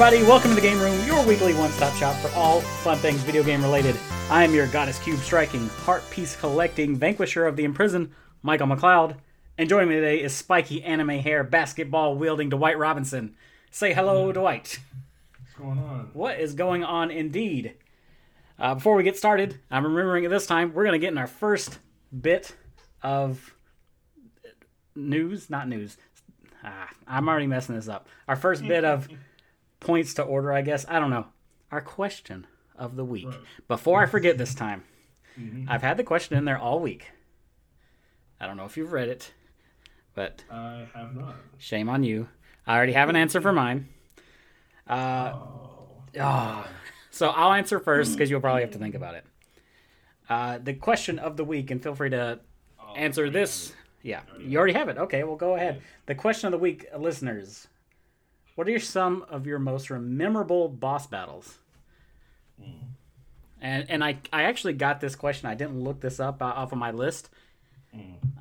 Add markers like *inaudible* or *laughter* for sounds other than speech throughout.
Everybody. Welcome to the Game Room, your weekly one-stop shop for all fun things video game related. I am your Goddess Cube striking, heart piece collecting, vanquisher of the imprisoned, Michael McLeod. And joining me today is spiky anime hair, basketball wielding Dwight Robinson. Say hello, Dwight. What's going on? What is going on, indeed? Uh, before we get started, I'm remembering it this time. We're gonna get in our first bit of news, not news. Ah, I'm already messing this up. Our first bit of *laughs* points to order, I guess. I don't know. Our question of the week. Before I forget this time, *laughs* I've had the question in there all week. I don't know if you've read it, but I have not. shame on you. I already have an answer for mine. Uh, ah. so I'll answer first because you'll probably have to think about it. Uh, the question of the week, and feel free to answer this. Yeah, you already have it. Okay, well, go ahead. The question of the week, listeners. What are some of your most memorable boss battles? And and I I actually got this question. I didn't look this up uh, off of my list.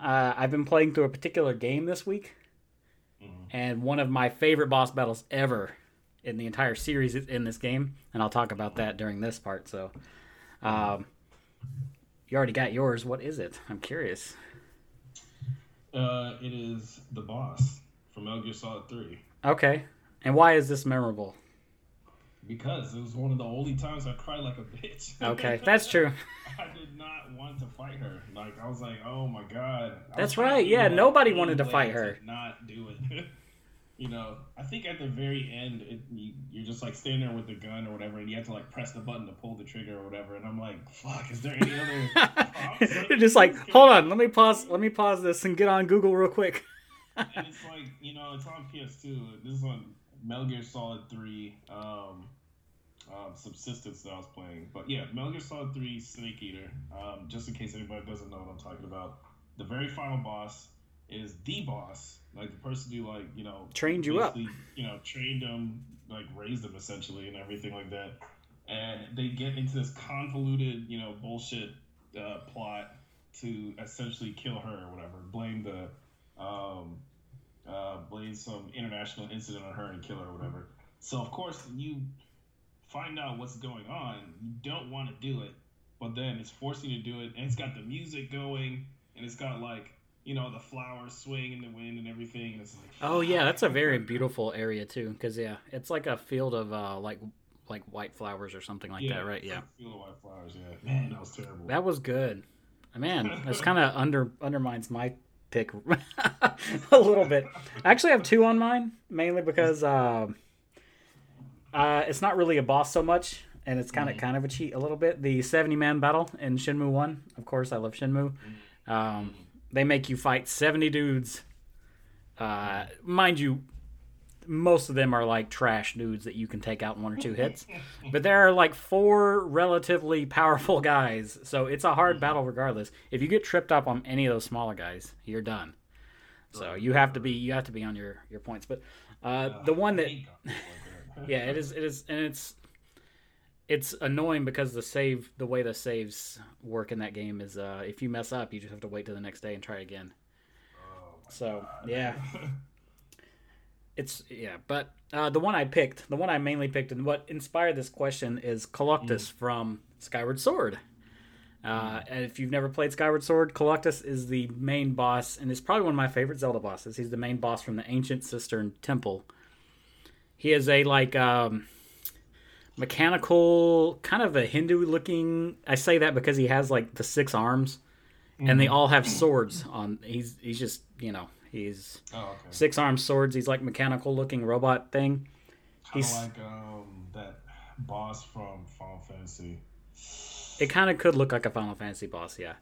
Uh, I've been playing through a particular game this week, and one of my favorite boss battles ever in the entire series is in this game, and I'll talk about that during this part. So, um, you already got yours. What is it? I'm curious. Uh, it is the boss from Metal Gear Solid Three Okay, and why is this memorable? because it was one of the only times I cried like a bitch. *laughs* Okay, that's true. I did not want to fight her. Like I was like, oh my god. I That's right, yeah, nobody wanted to fight her. Not do it. *laughs* you know, I think at the very end, it, you, you're just like standing there with the gun or whatever, and you have to like press the button to pull the trigger or whatever. And I'm like, fuck, is there any other? *laughs* You're just like, hold on, let me pause. Let me pause this and get on Google real quick. and it's like you know it's on PS2. This is on Metal Gear Solid 3 um, um, Subsistence that I was playing. But yeah, Metal Gear Solid 3 Snake Eater. Um, just in case anybody doesn't know what I'm talking about, the very final boss is the boss, like the person who like you know Trained you up. You know, trained them, like raised them essentially, and everything like that. And they get into this convoluted, you know, bullshit uh, plot to essentially kill her or whatever. Blame the um, uh, blame some international incident on her and kill her or whatever. So of course you find out what's going on. You don't want to do it, but then it's forcing you to do it, and it's got the music going, and it's got like you know the flowers swaying in the wind and everything. And it's like Oh yeah, that's a very beautiful area too. Cause yeah, it's like a field of uh, like like white flowers or something like that, right? Yeah, Field of White Flowers. Yeah, man, that was terrible. that was good. Man, this *laughs* kind of under undermines my pick *laughs* a little bit. I actually have two on mine, mainly because uh, uh, it's not really a boss so much, and it's kind of kind of a cheat a little bit. The seventy man battle in Shenmue One, of course, I love Shenmue. Um, they make you fight seventy dudes. Uh, mind you, most of them are like trash dudes that you can take out in one or two hits. *laughs* But there are like four relatively powerful *laughs* guys, so it's a hard battle regardless. If you get tripped up on any of those smaller guys, you're done. So you have to be you have to be on your your points. But uh, the one that I hate guys like that. yeah, it is it is and it's it's annoying because the save the way the saves work in that game is uh, if you mess up, you just have to wait till the next day and try again. So yeah, *laughs* it's yeah. But uh, the one I picked, the one I mainly picked, and what inspired this question is Koloktos from Skyward Sword. Uh, and if you've never played Skyward Sword, Koloktos is the main boss, and is probably one of my favorite Zelda bosses. He's the main boss from the Ancient Cistern Temple. He is a like um, mechanical, kind of a Hindu-looking. I say that because he has like the six arms, and they all have swords on. He's he's just you know he's Oh, okay. six armed swords. He's like mechanical looking robot thing. Kind He's- of like um, that boss from Final Fantasy. It kind of could look like a Final Fantasy boss, yeah.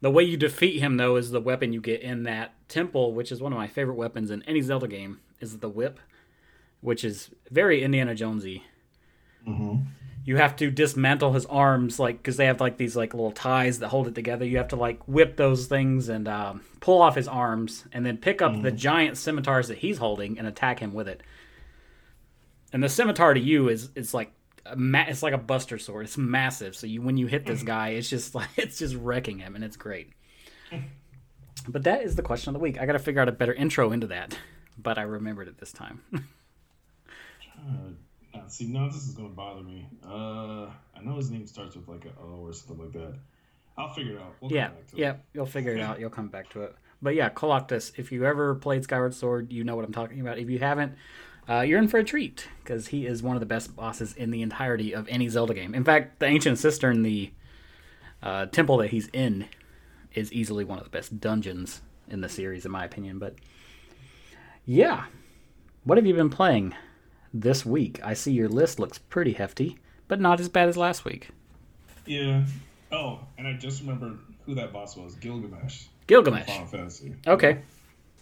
The way you defeat him though is the weapon you get in that temple, which is one of my favorite weapons in any Zelda game, is the whip, which is very Indiana Jonesy. Mm-hmm. You have to dismantle his arms, like because they have like these like little ties that hold it together. You have to like whip those things and um, pull off his arms, and then pick up the mm. giant scimitars that he's holding and attack him with it. And the scimitar to you is is like a ma- it's like a buster sword. It's massive. So you when you hit this mm. guy, it's just *laughs* like it's just wrecking him, and it's great. Mm. But that is the question of the week. I got to figure out a better intro into that, but I remembered it this time. Uh, see, now this is gonna bother me. Uh, I know his name starts with like a O or something like that. I'll figure it out. We'll yeah, yeah, it. you'll figure it out. You'll come back to it. But yeah, Koloktos. If you ever played Skyward Sword, you know what I'm talking about. If you haven't, uh, you're in for a treat because he is one of the best bosses in the entirety of any Zelda game. In fact, the Ancient Cistern, the uh, temple that he's in, is easily one of the best dungeons in the series, in my opinion. But yeah, what have you been playing this week? I see your list looks pretty hefty, but not as bad as last week. Yeah. Oh, and I just remembered who that boss was Gilgamesh. Gilgamesh. Final Fantasy. Okay.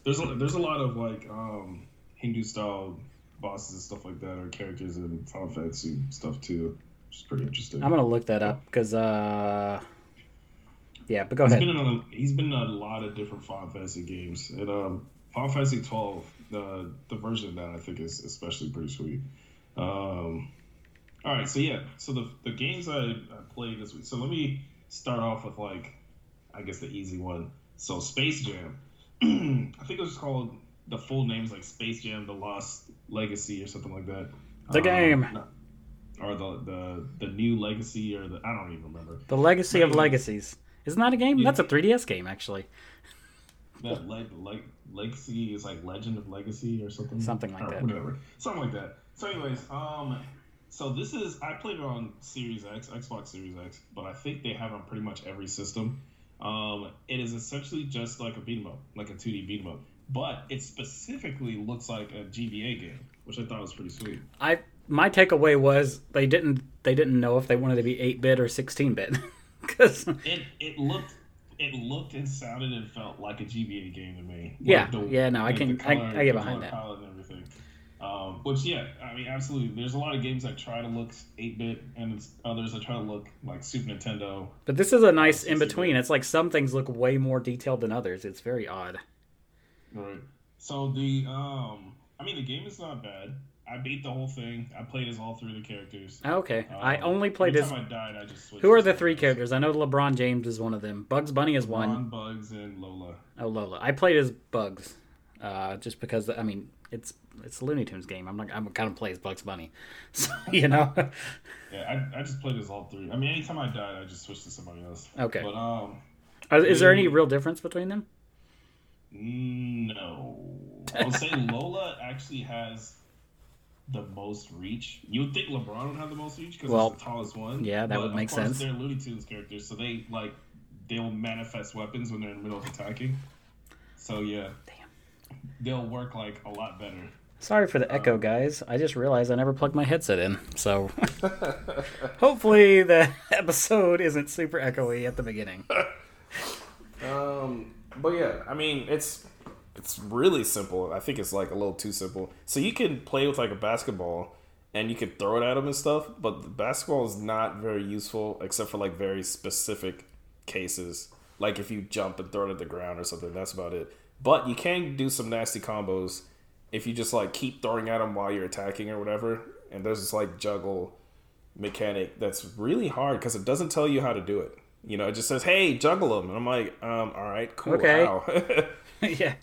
There's a, there's a lot of like um, Hindu style bosses and stuff like that, or characters in Final Fantasy stuff too, which is pretty interesting. I'm gonna look that up because uh, yeah, but go he's ahead. Been in a, he's been in a lot of different Final Fantasy games, and um, Final Fantasy 12, the the version of that I think is especially pretty sweet. Um, all right, so yeah, so the the games I, I played this week. So let me start off with like, I guess the easy one. So Space Jam. *clears throat* I think it was called the full name is like Space Jam: The Lost Legacy or something like that. The um, game. Or the, the the new legacy or the I don't even remember. The legacy of legacies. Isn't that a game? Yeah. That's a 3DS game actually. That leg, leg, legacy is like Legend of Legacy or something. Something like or that. Whatever. Something like that. So anyways, um so this is I played it on Series X, Xbox Series X, but I think they have on pretty much every system. Um, it is essentially just like a beat 'em up, like a 2D beat 'em up but it specifically looks like a GBA game, which I thought was pretty sweet. I my takeaway was they didn't they didn't know if they wanted to be eight bit or sixteen bit *laughs* because it it looked it looked and sounded and felt like a GBA game to me. Like yeah, the, yeah, no, like I can color, I, I, get behind that. And everything. Um, which yeah, I mean, absolutely. There's a lot of games that try to look 8-bit, and others that try to look like Super Nintendo. But this is a nice in between. It's like some things look way more detailed than others. It's very odd. Right. So the um, I mean, the game is not bad. I beat the whole thing. I played as all three of the characters. Okay, um, I only played as. I died, I just Who are the three characters? I know LeBron James is one of them. Bugs Bunny is LeBron, one. Bugs and Lola. Oh, Lola. I played as Bugs, uh, just because I mean it's it's a Looney Tunes game. I'm not. I'm kind of play as Bugs Bunny, *laughs* so you know. yeah, I, I just played as all three. I mean, anytime I died, I just switched to somebody else. Okay. But um, is there any real difference between them? No. I would say *laughs* Lola actually has the most reach. You would think LeBron would have the most reach because well, he's the tallest one. Yeah, that would make sense. They're Looney Tunes characters, so they like they'll manifest weapons when they're in the middle of attacking. So yeah, damn, they'll work like a lot better. Sorry for the echo, um, guys. I just realized I never plugged my headset in, so *laughs* hopefully the *laughs* episode isn't super echoey at the beginning. *laughs* um, but yeah, I mean, it's it's really simple. I think it's like a little too simple. So you can play with like a basketball and you can throw it at them and stuff, but the basketball is not very useful except for like very specific cases. Like if you jump and throw it at the ground or something, that's about it. But you can do some nasty combos if you just like keep throwing at them while you're attacking or whatever. And there's this like juggle mechanic that's really hard because it doesn't tell you how to do it. You know, it just says, "Hey, juggle them," and I'm like, um, "All right, cool." Okay. *laughs* *laughs* yeah.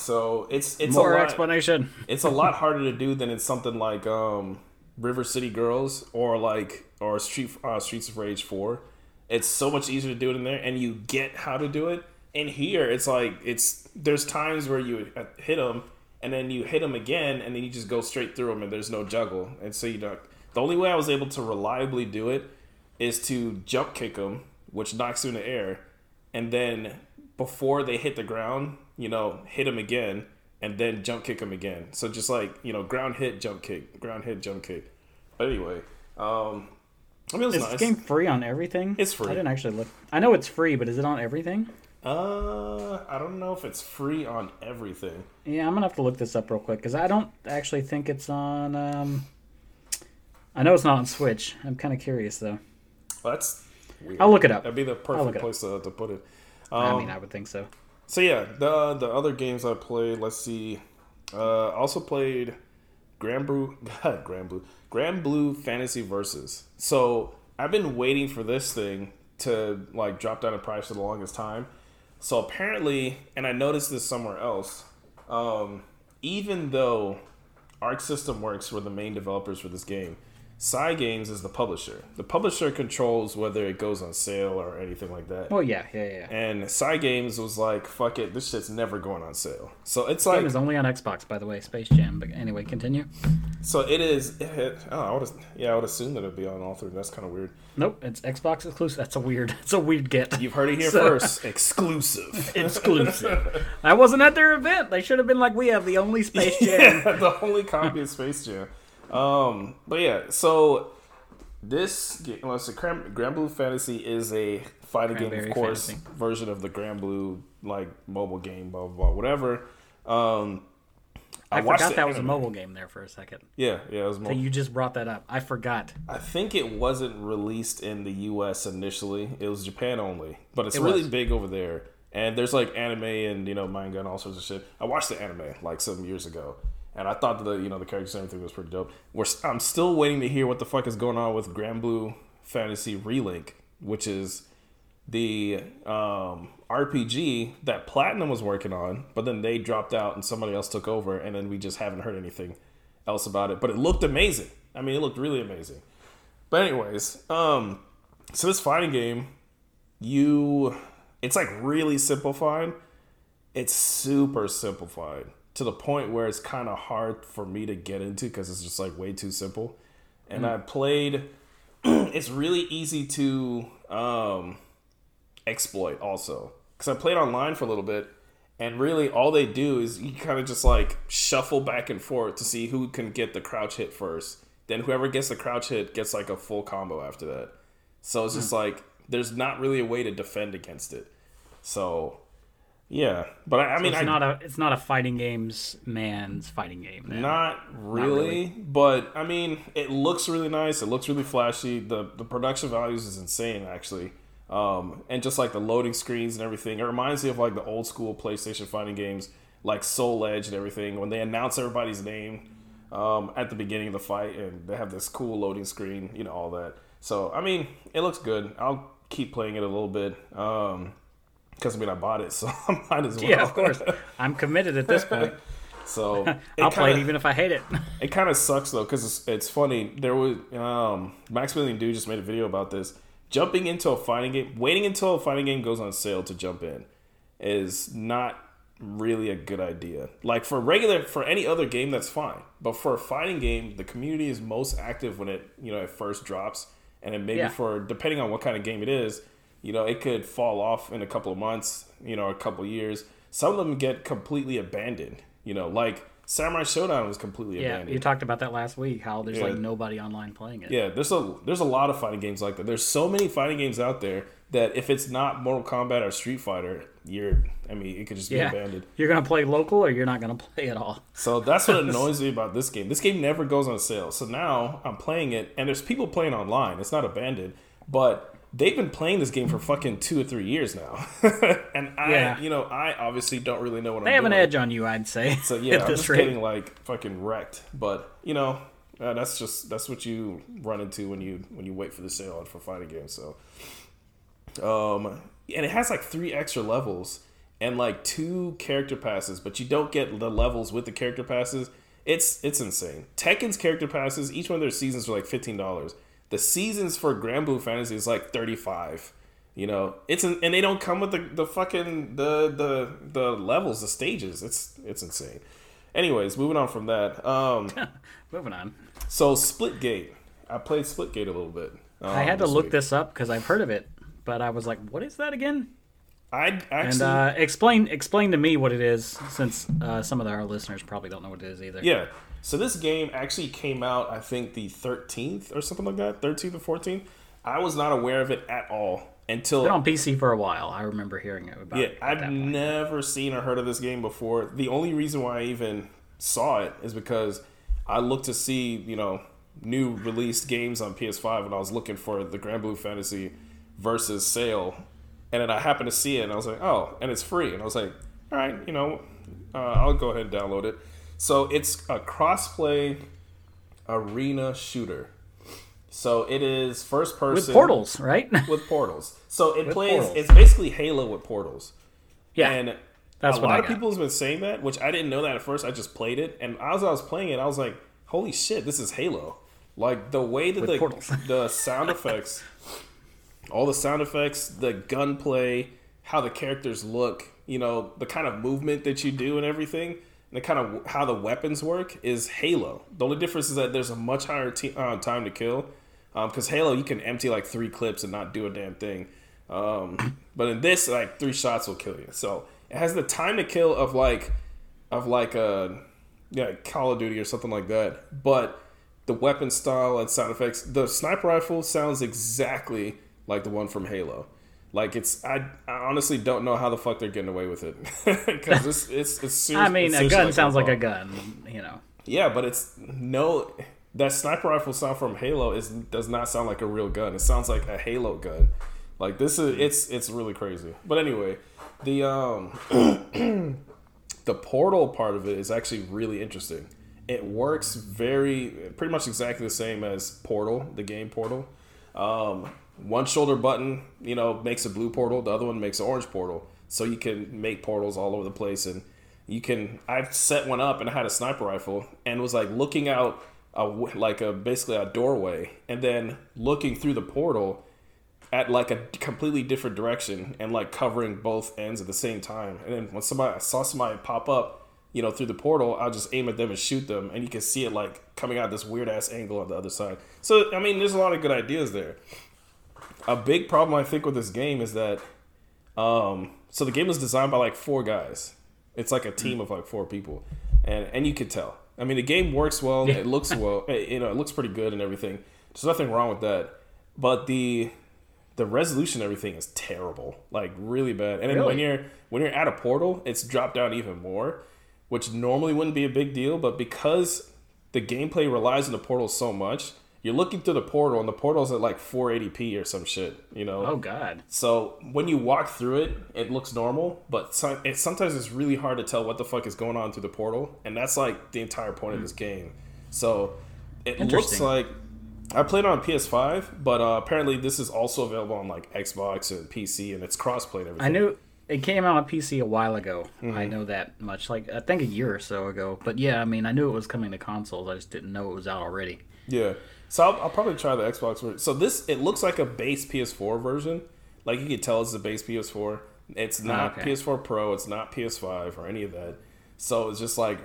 So it's it's more a lot, explanation. it's a lot harder to do than in something like um, River City Girls or like or Street uh, Streets of Rage Four. It's so much easier to do it in there, and you get how to do it. In here, it's like it's there's times where you hit them, and then you hit them again, and then you just go straight through them, and there's no juggle, and so you don't. The only way I was able to reliably do it is to jump kick them which knocks you in the air, and then before they hit the ground, you know, hit him again, and then jump kick him again. So just like you know, ground hit, jump kick, ground hit, jump kick. But anyway, um, I mean, it's is nice. this game free on everything? It's free. I didn't actually look. I know it's free, but is it on everything? Uh, I don't know if it's free on everything. Yeah, I'm gonna have to look this up real quick because I don't actually think it's on. Um, I know it's not on Switch. I'm kind of curious though. Well, that's weird. I'll look it up. That'd be the perfect place to, to put it. Um, I mean, I would think so. So yeah, the the other games I played. Let's see. Uh, also played Granblue. God, *laughs* Grand Blue, Grand Blue Fantasy Versus. So I've been waiting for this thing to like drop down in price for the longest time. So apparently, and I noticed this somewhere else. Um, even though Arc System Works were the main developers for this game. Cygames is the publisher. The publisher controls whether it goes on sale or anything like that. Oh yeah, yeah, yeah. And Cygames was like, "Fuck it, this shit's never going on sale." So it's like, is only on Xbox, by the way. Space Jam. But anyway, continue. so it is. It, oh, I would, yeah, I would assume that it'd be on all three. That's kind of weird. Nope, it's Xbox exclusive. That's a weird. It's a weird get. You've heard it here *laughs* So- first. Exclusive. *laughs* exclusive. I wasn't at their event. They should have been like, we have the only Space *laughs* Jam. yeah, the only copy of Space Jam. Um, but yeah, so this game, well, so Grand, Grand Blue Fantasy is a fighting game, of course, Fantasy. version of the Grand Blue like mobile game, blah blah, blah whatever. Um, I, watched forgot that was a mobile game there for a second. Yeah, yeah, it was So you just brought that up. I forgot. I think it wasn't released in the U.S. initially. It was Japan only, but it's It really was. big over there. And there's like anime and you know manga and all sorts of shit. I watched the anime like some years ago, and I thought that the you know the characters and everything was pretty dope. We're I'm still waiting to hear what the fuck is going on with Grand Blue Fantasy Relink, which is the um, RPG that Platinum was working on, but then they dropped out and somebody else took over, and then we just haven't heard anything else about it. But it looked amazing. I mean, it looked really amazing. But anyways, um, so this fighting game, you, it's like really simplified. It's super simplified to the point where it's kind of hard for me to get into because it's just like way too simple. And I played. *clears throat* it's really easy to um, exploit also because I played online for a little bit. And really, all they do is you kind of just like shuffle back and forth to see who can get the crouch hit first. Then whoever gets the crouch hit gets like a full combo after that. So it's just like there's not really a way to defend against it. So yeah, but I, I mean, it's I not a it's not a fighting games man's fighting game. then. not really, really. but I mean, it looks really nice. It looks really flashy. the The production values is insane, actually. Um, and just like the loading screens and everything, it reminds me of like the old school PlayStation fighting games, like Soul Edge and everything. When they announce everybody's name um, at the beginning of the fight, and they have this cool loading screen, you know, all that. So I mean, it looks good. I'll keep playing it a little bit. Um, because I mean, I bought it, *laughs* so I might as well. Yeah, of course. I'm committed at this point. *laughs* So *laughs* I'll play it even if I hate it. it kind of sucks though because it's, it's funny. There was um, Maximilian Dood just made a video about this. Jumping into a fighting game, waiting until a fighting game goes on sale to jump in, is not really a good idea. Like for regular, for any other game, that's fine. But for a fighting game, the community is most active when it you know it first drops, and then maybe Yeah. for depending on what kind of game it is, you know it could fall off in a couple of months, you know, a couple of years. Some of them get completely abandoned. You know, like Samurai Shodown was completely yeah, abandoned. you talked about that last week. How there's Yeah. like nobody online playing it. Yeah, there's a there's a lot of fighting games like that. There's so many fighting games out there that if it's not Mortal Kombat or Street Fighter, you're I mean it could just be Yeah. abandoned. You're gonna play local or you're not gonna *laughs* play at all. So that's what *laughs* annoys me about this game. This game never goes on sale. So now I'm playing it and there's people playing online. It's not abandoned, but they've been playing this game for fucking two or three years now. *laughs* and I Yeah. you know, I obviously don't really know what They I'm have an edge on you, I'd say. *laughs* So *laughs* yeah, I'm just rate. getting like fucking wrecked. But you know, uh, that's just that's what you run into when you when you wait for the sale for fighting games. So, um, and it has like three extra levels and like two character passes, but you don't get the levels with the character passes. It's it's insane. Tekken's character passes, each one of their seasons are like fifteen dollars. The seasons for Grand Blue Fantasy is like thirty five. You know, it's an, and they don't come with the, the fucking the the the levels, the stages. It's it's insane. Anyways, moving on from that. Um, *laughs* Moving on. so Splitgate, I played Splitgate a little bit. Um, I had to look week. this up because I've heard of it, but I was like, "What is that again?" I And uh, explain explain to me what it is, since uh, some of our listeners probably don't know what it is either. yeah. So this game actually came out, I think, the 13th or something like that, 13th or 14th. I was not aware of it at all until Been on PC for a while. I remember hearing about Yeah, it. I've never seen or heard of this game before. The only reason why I even saw it is because I looked to see, you know, new released games on PS5 and I was looking for the Grand Blue Fantasy versus Sale. And then I happened to see it and I was like, oh, and it's free. And I was like, all right, you know, uh, I'll go ahead and download it. So it's a crossplay arena shooter. So it is first person with portals, right? *laughs* with portals. So it With plays. portals. It's basically Halo with portals. yeah, And That's a lot of people has been saying that, which I didn't know that at first. I just played it, and as I was playing it, I was like, "Holy shit, this is Halo!" Like the way that With the portals. *laughs* the sound effects, all the sound effects, the gunplay, how the characters look, you know, the kind of movement that you do and everything, the kind of how the weapons work is Halo. The only difference is that there's a much higher t- uh, time to kill, because Halo you can empty like three clips and not do a damn thing. Um, *clears throat* but in this, like three shots will kill you. So it has the time to kill of like of like a yeah Call of Duty or something like that. But the weapon style and sound effects, the sniper rifle sounds exactly like the one from Halo. Like it's, I, I honestly don't know how the fuck they're getting away with it *laughs* because it's it's it's. *laughs* Serious, I mean, it's a gun sounds like a gun. gun. You know. Yeah, but it's no that sniper rifle sound from Halo is does not sound like a real gun. It sounds like a Halo gun. Like this is it's it's really crazy. But anyway, the um *clears throat* the portal part of it is actually really interesting. It works very pretty much exactly the same as Portal, the game Portal. Um, one shoulder button, you know, makes a blue portal. The other one makes an orange portal. So you can make portals all over the place, and you can. I've set one up, and I had a sniper rifle, and was like looking out, a, like a basically a doorway, and then looking through the portal at like a completely different direction, and like covering both ends at the same time. And then when somebody I saw somebody pop up, you know, through the portal, I'll just aim at them and shoot them, and you can see it like coming out this weird ass angle on the other side. So I mean, there's a lot of good ideas there a big problem I think with this game is that um so the game was designed by like four guys. It's like a team of like four people. And and you could tell. I mean the game works well, it looks well, *laughs* you know, it looks pretty good and everything. There's nothing wrong with that. But the the resolution everything is terrible. Like really bad. And then when you're when you're at a portal, it's dropped down even more, which normally wouldn't be a big deal, but because the gameplay relies on the portal so much, you're looking through the portal and the portal's at like 480p or some shit, you know. Oh God. So when you walk through it, it looks normal, but it, sometimes it's really hard to tell what the fuck is going on through the portal, and that's like the entire point of this game. So it looks like I played on PS5, but uh, apparently this is also available on like Xbox and PC, and it's crossplay and everything. I knew it came out on PC a while ago. I Mm-hmm. know that much. Like I think a year or so ago. But yeah, I mean, I knew it was coming to consoles. I just didn't know it was out already. Yeah. So I'll, I'll probably try the Xbox version. So this it looks like a base PS4 version. Like you can tell it's a base PS4. It's not okay. PS4 Pro. It's not PS5 or any of that. So it's just like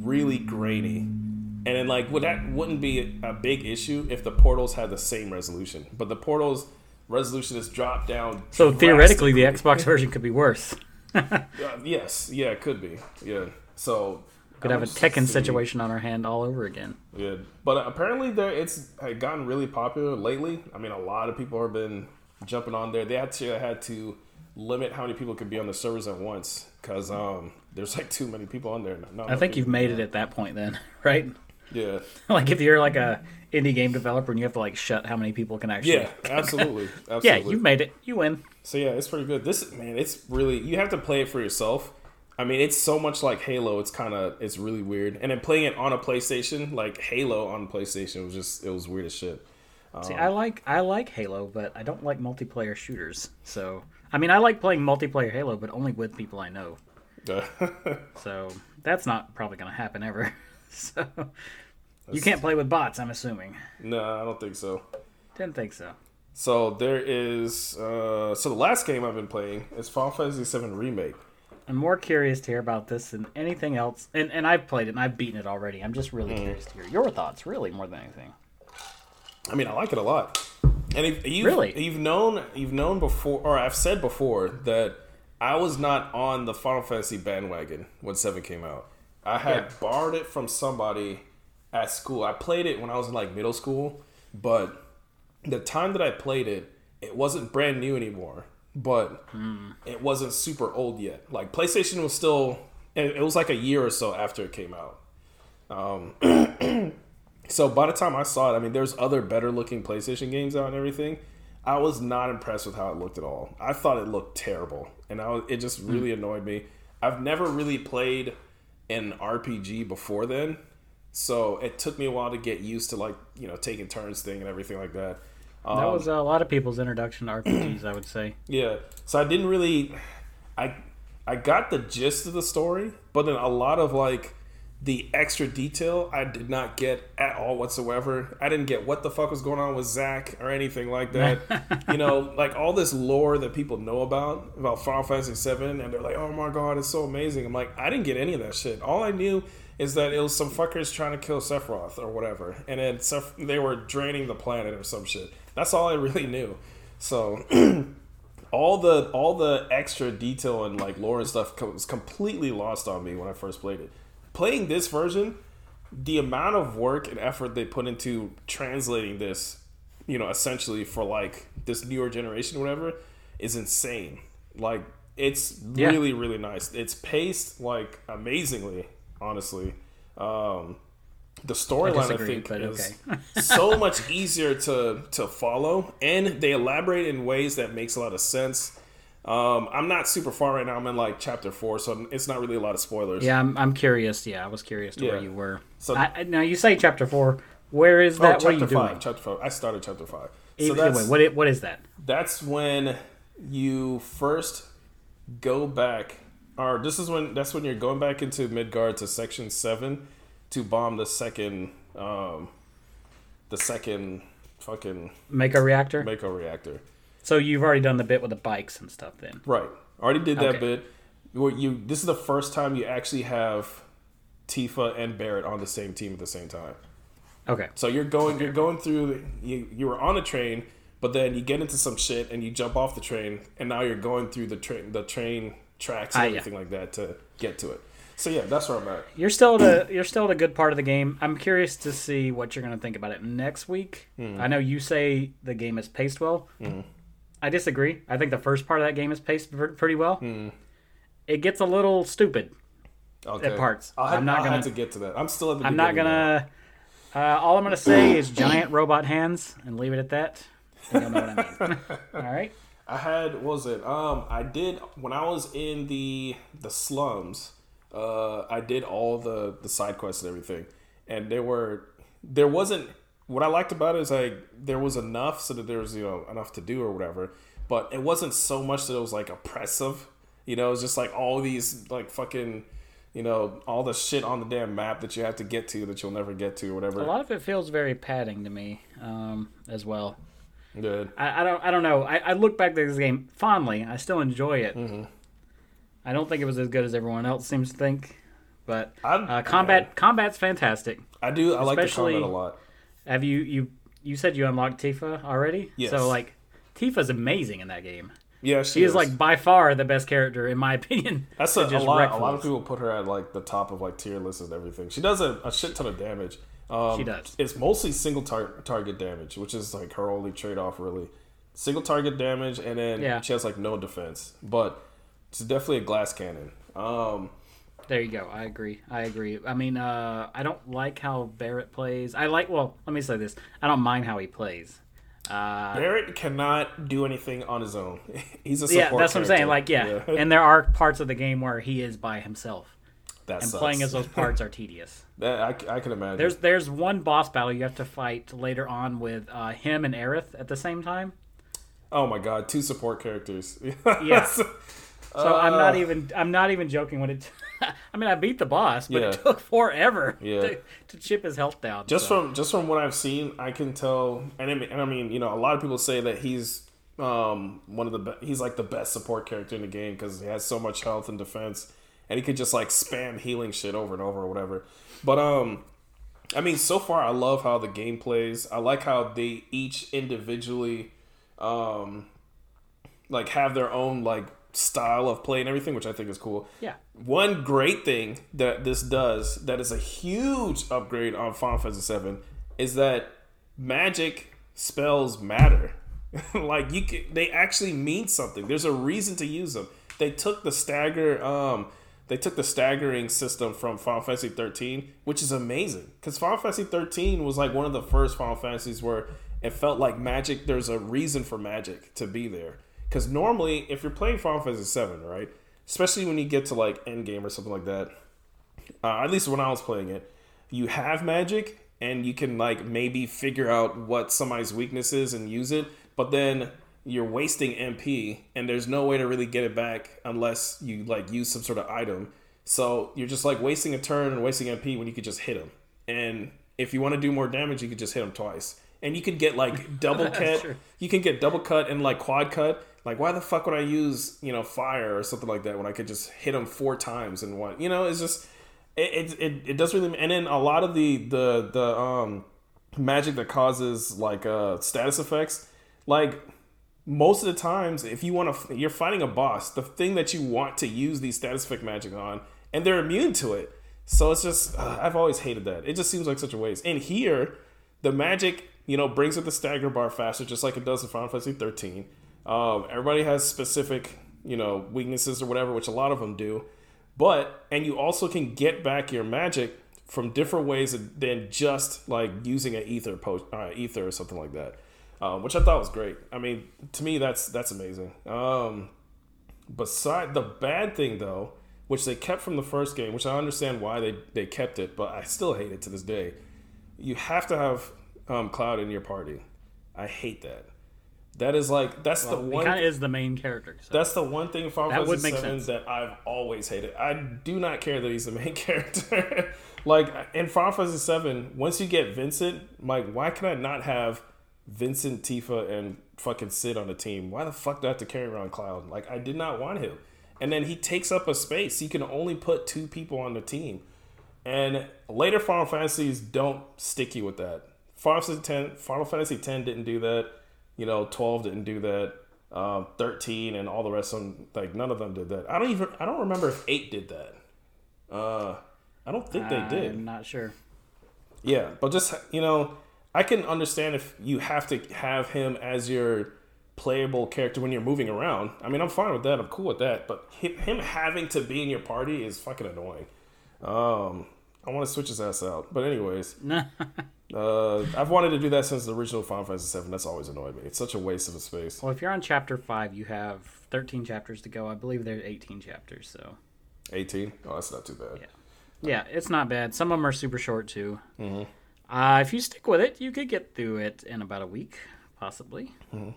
really grainy. And then like would that wouldn't be a big issue if the portals had the same resolution. But the portals resolution is dropped down. So theoretically, the. Xbox version could be worse. *laughs* Uh, yes, yeah, it could be. Yeah. So Could have a Tekken see. situation on our hand all over again. Yeah, but apparently there it's had gotten really popular lately. I mean, a lot of people have been jumping on there. They actually had to limit how many people could be on the servers at once because um, there's like too many people on there. Not I think you've made it at that point then, *laughs* right? Yeah, *laughs* like if you're like a indie game developer and you have to like shut how many people can actually. yeah, absolutely, *laughs* absolutely. Yeah, you've made it. You win. So yeah, it's pretty good. This man, it's really you have to play it for yourself. I mean, it's so much like Halo. It's kind of it's really weird. And then playing it on a PlayStation, like Halo on PlayStation, was just it was weird as shit. See, Um, I like I like Halo, but I don't like multiplayer shooters. So, I mean, I like playing multiplayer Halo, but only with people I know. *laughs* So that's not probably going to happen ever. *laughs* so you can't play with bots. I'm assuming. no, I don't think so. Didn't think so. So there is. Uh, so the last game I've been playing is Final Fantasy VII Remake. I'm more curious to hear about this than anything else. And and I've played it and I've beaten it already. I'm just really mm. curious to hear your thoughts, really, more than anything. I mean, I like it a lot. And if you've, Really? you've known you've known before, or I've said before that I was not on the Final Fantasy bandwagon when Seven came out. I had Yeah. borrowed it from somebody at school. I played it when I was in like middle school, but the time that I played it, it wasn't brand new anymore, but it wasn't super old yet. Like PlayStation was still, it it was like a year or so after it came out. Um, *clears throat* so by the time I saw it, I mean, there's other better looking PlayStation games out and everything. I was not impressed with how it looked at all. I thought it looked terrible, and I was, it just really annoyed me. I've never really played an RPG before then, so it took me a while to get used to like you know taking turns thing and everything like that. Um, That was a lot of people's introduction to RPGs, I would say. *clears throat* yeah. So I didn't really I I got the gist of the story, but then a lot of like the extra detail I did not get at all whatsoever. I didn't get what the fuck was going on with Zack or anything like *laughs* that. you know, like all this lore that people know about about Final Fantasy VII, and they're like, "Oh my god, it's so amazing." I'm like, I didn't get any of that shit. All I knew is that it was some fuckers trying to kill Sephiroth or whatever, and then Seph- they were draining the planet or some shit. That's all I really knew. So. *clears throat* all the all the extra detail and like lore and stuff was completely lost on me when I first played it playing this version, the amount of work and effort they put into translating this, you know, essentially for like this newer generation, whatever, is insane. Like it's yeah. really really nice. It's paced like amazingly, honestly. Um, the storyline I, I, think is okay. *laughs* so much easier to to follow, and they elaborate in ways that makes a lot of sense. Um, I'm not super far right now. I'm in like chapter four, so it's not really a lot of spoilers. Yeah, I'm, I'm curious. Yeah, I was curious to yeah. where you were. So I, now you say chapter four. Where is that? Oh, what are you doing? Five, chapter five. I started chapter five. So anyway, what what is that? That's when you first go back, or this is when that's when you're going back into Midgar to section seven to bomb the second, um, the second fucking Mako reactor. Mako reactor. So you've already done the bit with the bikes and stuff, then. Right. Already did that okay. bit. Where you this is the first time you actually have Tifa and Barret on the same team at the same time. Okay. So you're going you're going through you you were on a train, but then you get into some shit and you jump off the train, and now you're going through the train the train tracks and everything yeah. like that to get to it. So yeah, that's where I'm at. You're still at a, you're still at a good part of the game. I'm curious to see what you're going to think about it next week. Mm. I know you say the game is paced well. Mm. I disagree. I think the first part of that game is paced pretty well. Hmm. It gets a little stupid okay. at parts. i am not I'll gonna to get to that. I'm still at the. I'm not gonna. Uh, all I'm gonna say is giant robot hands and leave it at that. You'll know what I mean. *laughs* all right. I had what was it? Um, I did when I was in the the slums. Uh, I did all the the side quests and everything, and there were there wasn't what I liked about it is like there was enough so that there was you know enough to do or whatever, but it wasn't so much that it was like oppressive. You know, it's just like all these like fucking you know all the shit on the damn map that you have to get to that you'll never get to or whatever. A lot of it feels very padding to me um, as well. Good. I, I, don't. I don't know. I, I, look back to this game fondly. I still enjoy it. Mm-hmm. I don't think it was as good as everyone else seems to think, but uh, combat combat's fantastic. I do. I like the combat a lot. Have you you you said you unlocked Tifa already? Yes. So like, Tifa's amazing in that game. Yeah, she, she is. is. like by far the best character in my *laughs* opinion. That's a, a lot. A lot of people put her at like the top of like tier lists and everything. She does a, a shit ton of damage. Um, she does. It's mostly single tar- target damage, which is like her only trade off really. Single target damage, and then yeah. she has like no defense, but it's definitely a glass cannon. Um, there you go. I agree. I agree. I mean, uh, I don't like how Barret plays. I like. Well, let me say this. I don't mind how he plays. Uh, Barret cannot do anything on his own. *laughs* He's a yeah. That's what I'm saying. Like, yeah. yeah. and there are parts of the game where he is by himself. *laughs* That and sucks. playing as those *laughs* parts are tedious. That I, I can imagine. There's there's one boss battle you have to fight later on with uh, him and Aerith at the same time. Oh my god, two support characters. yes. So uh, I'm not even I'm not even joking when it. *laughs* I mean, I beat the boss, but yeah. it took forever *laughs* yeah. to, to, chip his health down. Just so. from just from what I've seen, I can tell, and I, mean, and I mean, you know, a lot of people say that he's um, one of the be- he's like the best support character in the game because he has so much health and defense, and he could just like spam healing shit over and over or whatever. But um, I mean, so far I love how the game plays. I like how they each individually um, like have their own like style of play and everything, which I think is cool. Yeah. One great thing that this does that is a huge upgrade on Final Fantasy VII is that magic spells matter. *laughs* like you can, they actually mean something. There's a reason to use them. They took the stagger um they took the staggering system from Final Fantasy 13, which is amazing cuz Final Fantasy 13 was like one of the first Final Fantasies where it felt like magic there's a reason for magic to be there because normally, if you're playing Final Fantasy VII, right, especially when you get to like Endgame or something like that, uh, at least when I was playing it, you have magic and you can like maybe figure out what somebody's weakness is and use it. But then you're wasting MP, and there's no way to really get it back unless you like use some sort of item. So you're just like wasting a turn and wasting MP when you could just hit him. And if you want to do more damage, you could just hit him twice, and you could get like *laughs* double cut. You can get double cut and like quad cut. Like why the fuck would I use you know fire or something like that when I could just hit him four times in one? You know, it's just it it, it, it does really. And then a lot of the the the um magic that causes like uh status effects, like most of the times if you want to you're fighting a boss the thing that you want to use these status effect magic on and they're immune to it so it's just uh, i've always hated that it just seems like such a waste and here the magic you know brings up the stagger bar faster just like it does in final fantasy 13 um, everybody has specific you know weaknesses or whatever which a lot of them do but and you also can get back your magic from different ways than just like using an ether post uh, ether or something like that um, which I thought was great. I mean, to me, that's that's amazing. Um, beside the bad thing though, which they kept from the first game, which I understand why they they kept it, but I still hate it to this day. You have to have um, Cloud in your party. I hate that. That is like that's the one. kind of is the main character. So. That's the one thing in Final That would Fantasy make VII sense. that I've always hated. I do not care that he's the main *laughs* character. like in Final Fantasy VII, once you get Vincent, like why can I not have Vincent, Tifa, and fucking Sid on the team? Why the fuck do I have to carry around Cloud? Like I did not want him. And then he takes up a space. He can only put two people on the team. And later Final Fantasies don't stick you with that. Final Fantasy ten, Final Fantasy ten didn't do that. You know, twelve didn't do that. Um, Thirteen and all the rest of them, like none of them did that. I don't even. I don't remember if eight did that. Uh, I don't think they did. I'm not sure. Yeah, but just you know, I can understand if you have to have him as your playable character when you're moving around. I mean, I'm fine with that. I'm cool with that. But him, him having to be in your party is fucking annoying. Um, I want to switch his ass out. But anyways, *laughs* uh, I've wanted to do that since the original Final Fantasy VII. That's always annoyed me. It's such a waste of a space. well, if you're on chapter five, you have 13 chapters to go. I believe there's 18 chapters. So 18. Oh, that's not too bad. Yeah. yeah, it's not bad. Some of them are super short too. Mm-hmm. Uh, if you stick with it, you could get through it in about a week, possibly. Maybe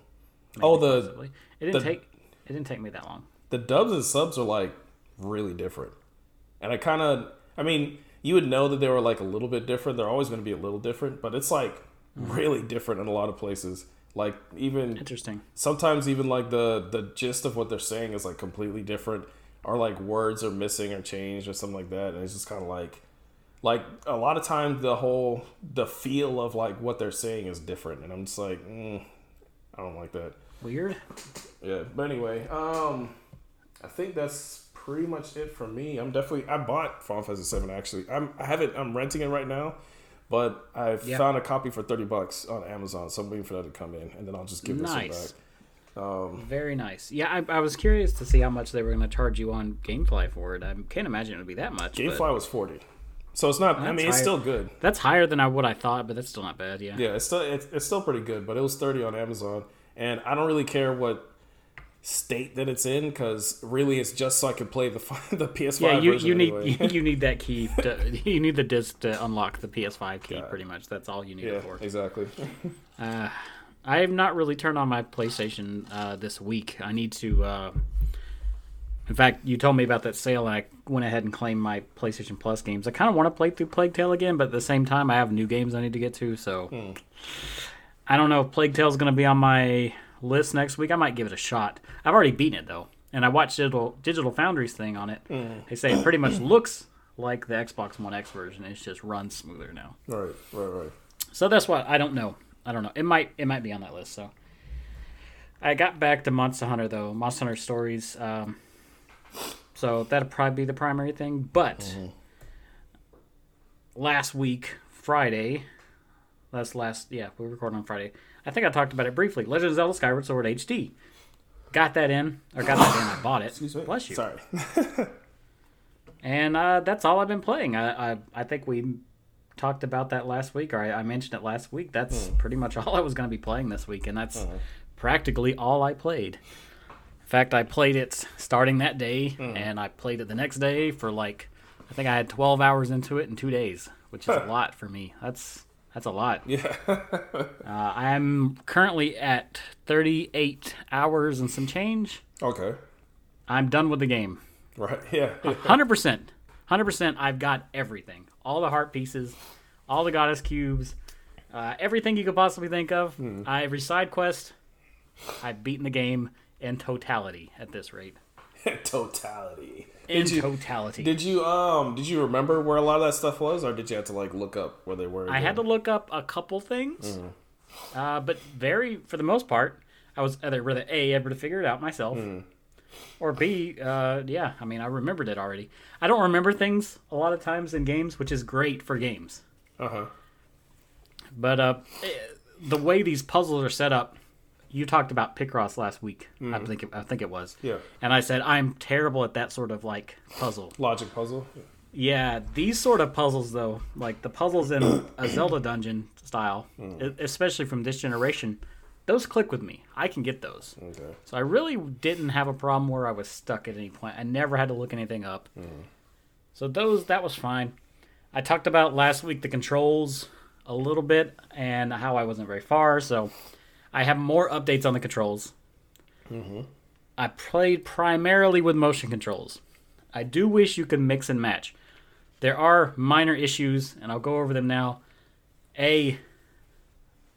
Oh, the- possibly. it didn't the- take it didn't take me that long. the dubs and subs are like really different. And I kind of, I mean, you would know that they were like a little bit different. They're always going to be a little different, but it's like really different in a lot of places. Like even Interesting. sometimes even like the the gist of what they're saying is like completely different, or like words are missing or changed or something like that. And it's just kind of like, like a lot of times the whole the feel of like what they're saying is different, and I'm just like, mm, I don't like that. Weird. Yeah, but anyway, um, I think that's pretty much it for me. I'm definitely I bought Final Fantasy Seven actually. I'm I have it. I'm renting it right now, but I Yeah. found a copy for thirty bucks on Amazon. So I'm waiting for that to come in, and then I'll just give this Nice. one back. Um, Very nice. Yeah, I, I was curious to see how much they were going to charge you on GameFly for it. I can't imagine it would be that much. but GameFly was forty, so it's not. I mean, it's still good. That's higher than I what I thought, but that's still not bad. Yeah. Yeah, it's still it's, it's still pretty good, but it was thirty on Amazon, and I don't really care what state that it's in because really it's just so I can play the *laughs* the PS5 Yeah, you, version you need anyway. *laughs* you need that key. *laughs* To, you need the disc to unlock the PS5 key. God. Pretty much, that's all you need yeah, it for. exactly. Uh, I have not really turned on my PlayStation uh, this week. I need to. Uh, in fact, you told me about that sale, and I went ahead and claimed my PlayStation Plus games. I kind of want to play through Plague Tale again, but at the same time, I have new games I need to get to. So I don't know if Plague Tale is going to be on my list next week. I might give it a shot. I've already beaten it though, and I watched Digital Digital Foundry's thing on it. They say it pretty much looks like the Xbox One X version. It just runs smoother now. right, right, right. So that's what I don't know. I don't know. It might it might be on that list. So I got back to Monster Hunter though. Monster Hunter stories. Um, so that'd probably be the primary thing. But last week, Friday. That's last. Yeah, we were recording on Friday. I think I talked about it briefly. Legend of Zelda: Skyward Sword HD. Got that in, or got that in. I bought it. Excuse me. Bless you. Sorry. *laughs* And uh, that's all I've been playing. I, I I think we talked about that last week, or I, I mentioned it last week. That's hmm. pretty much *laughs* all I was going to be playing this week, and that's hmm. practically all I played. In fact, I played it starting that day, hmm. and I played it the next day for like I think I had 12 hours into it in two days, which is a lot for me. That's That's a lot. Yeah. *laughs* Uh, I'm currently at 38 hours and some change. okay. I'm done with the game. Right. *laughs* Yeah. yeah. 100%. 100%. I've got everything. All the heart pieces, all the goddess cubes, uh, everything you could possibly think of. Hmm. Uh, every side quest. I've beaten the game in totality at this rate. *laughs* Totality. In Did you, totality. did you um did you remember where a lot of that stuff was, or did you have to like look up where they were? I had to look up a couple things, Mm-hmm. uh, but very for the most part, I was either rather a able to figure it out myself, Mm-hmm. or b uh, yeah, I mean I remembered it already. I don't remember things a lot of times in games, which is great for games. Uh huh. But uh, eh, the way these puzzles are set up, you talked about Picross last week. I think it, I think it was. Mm-hmm. Yeah. And I said I'm terrible at that sort of like puzzle. Logic puzzle. Yeah, these sort of puzzles though, like the puzzles in a *coughs* Zelda dungeon style, e- especially from this generation, those click with me. I can get those. Okay. So I really didn't have a problem where I was stuck at any point. I never had to look anything up. So those that was fine. I talked about last week the controls a little bit and how I wasn't very far. So I have more updates on the controls. I played primarily with motion controls. I do wish you could mix and match. There are minor issues, and I'll go over them now. A,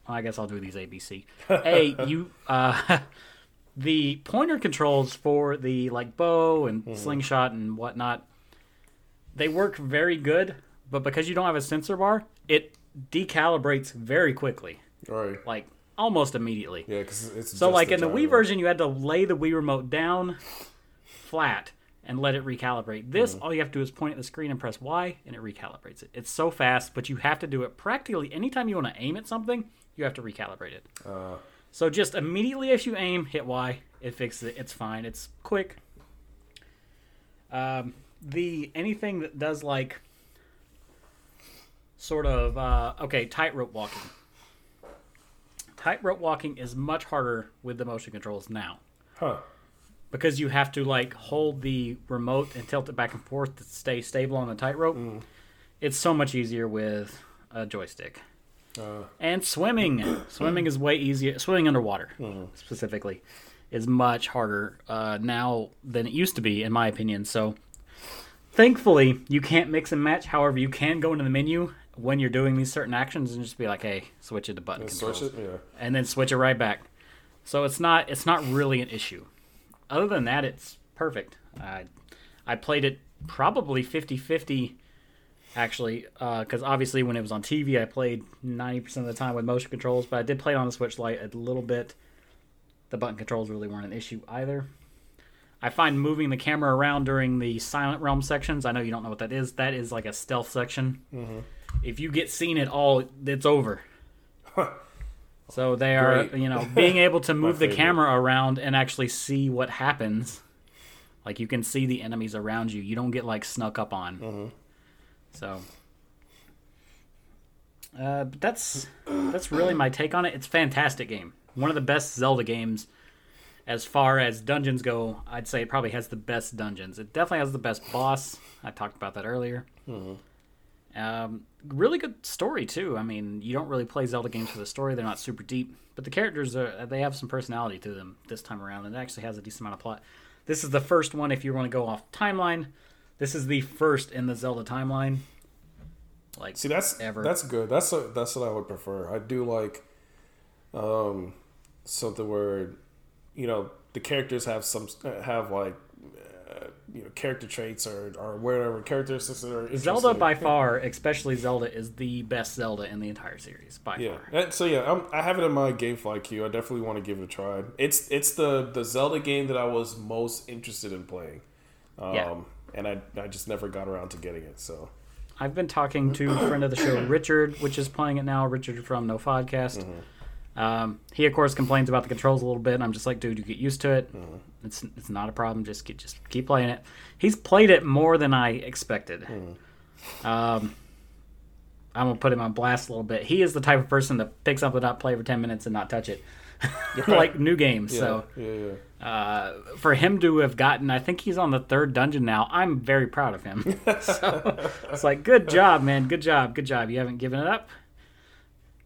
well, I guess I'll do these ABC. A, *laughs* you, uh, *laughs* the pointer controls for the like bow and slingshot and whatnot, they work very good, but because you don't have a sensor bar, it decalibrates very quickly, right. like almost immediately. Yeah, because it's So, just like in the Wii version, you had to lay the Wii remote down flat and let it recalibrate. This, Mm-hmm. all you have to do is point at the screen and press Y, and it recalibrates it. It's so fast, but you have to do it practically anytime you want to aim at something. You have to recalibrate it. Uh, So just immediately as you aim, hit Y. It fixes it. It's fine. It's quick. Um, the anything that does like sort of uh, okay tightrope walking. Tightrope walking is much harder with the motion controls now huh. because you have to like hold the remote and tilt it back and forth to stay stable on the tightrope. It's so much easier with a joystick. Uh, And swimming, *clears throat* swimming is way easier. Swimming underwater, specifically, is much harder uh, now than it used to be, in my opinion. So, thankfully, you can't mix and match. However, you can go into the menu when you're doing these certain actions and just be like, "Hey, switch it to button controls," switch it. Yeah. and then switch it right back. So it's not it's not really an issue. Other than that, it's perfect. I I played it probably 50-50 actually uh, because obviously when it was on TV I played 90% of the time with motion controls, but I did play it on the Switch Lite a little bit. The button controls really weren't an issue either. I find moving the camera around during the Silent Realm sections. I know you don't know what that is. That is like a stealth section. Mm-hmm. If you get seen at all, it's over. So they are, Great. you know, being *laughs* able to move the favorite. camera around and actually see what happens. Like you can see the enemies around you. You don't get like snuck up on. So, uh, but that's that's really my take on it. It's a fantastic game. One of the best Zelda games as far as dungeons go. I'd say it probably has the best dungeons. It definitely has the best boss. I talked about that earlier. Um, really good story too. I mean, you don't really play Zelda games for the story; they're not super deep, but the characters are they have some personality to them this time around, and it actually has a decent amount of plot. This is the first one. If you want to go off timeline, this is the first in the Zelda timeline. Like, See, that's Ever. that's good. That's a, that's what I would prefer. I do like um something where you know the characters have some have like uh, you know character traits or or whatever characteristics that are Zelda by far, especially Zelda, is the best Zelda in the entire series by Yeah. far. And so yeah, I'm, I have it in my GameFly queue. I definitely want to give it a try. It's it's the the Zelda game that I was most interested in playing. Um, Yeah. And I I just never got around to getting it. So I've been talking to a friend of the show, Richard, which is playing it now. Richard from No Podcast. Um, he of course complains about the controls a little bit, and I'm just like, dude, you get used to it. It's it's not a problem. Just get, just keep playing it. He's played it more than I expected. Um, I'm gonna put him on blast a little bit. He is the type of person that picks up something up, play for ten minutes, and not touch it, *laughs* like new games. yeah, So yeah, yeah. uh, for him to have gotten, I think he's on the third dungeon now. I'm very proud of him. *laughs* so it's like, good job, man. Good job. Good job. You haven't given it up.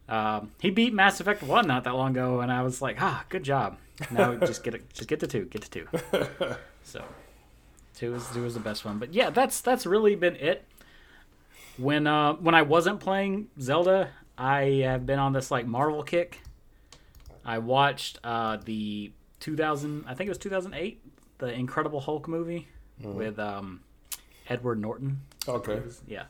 Um, he beat Mass Effect One not that long ago, and I was like, ah, good job. Now *laughs* just get it, just get to two, get to two. *laughs* so two is two is the best one. But yeah, that's that's really been it. When uh when I wasn't playing Zelda, I have been on this like Marvel kick. I watched uh the 2000, I think it was 2008, the Incredible Hulk movie with um Edward Norton. Okay. Yeah.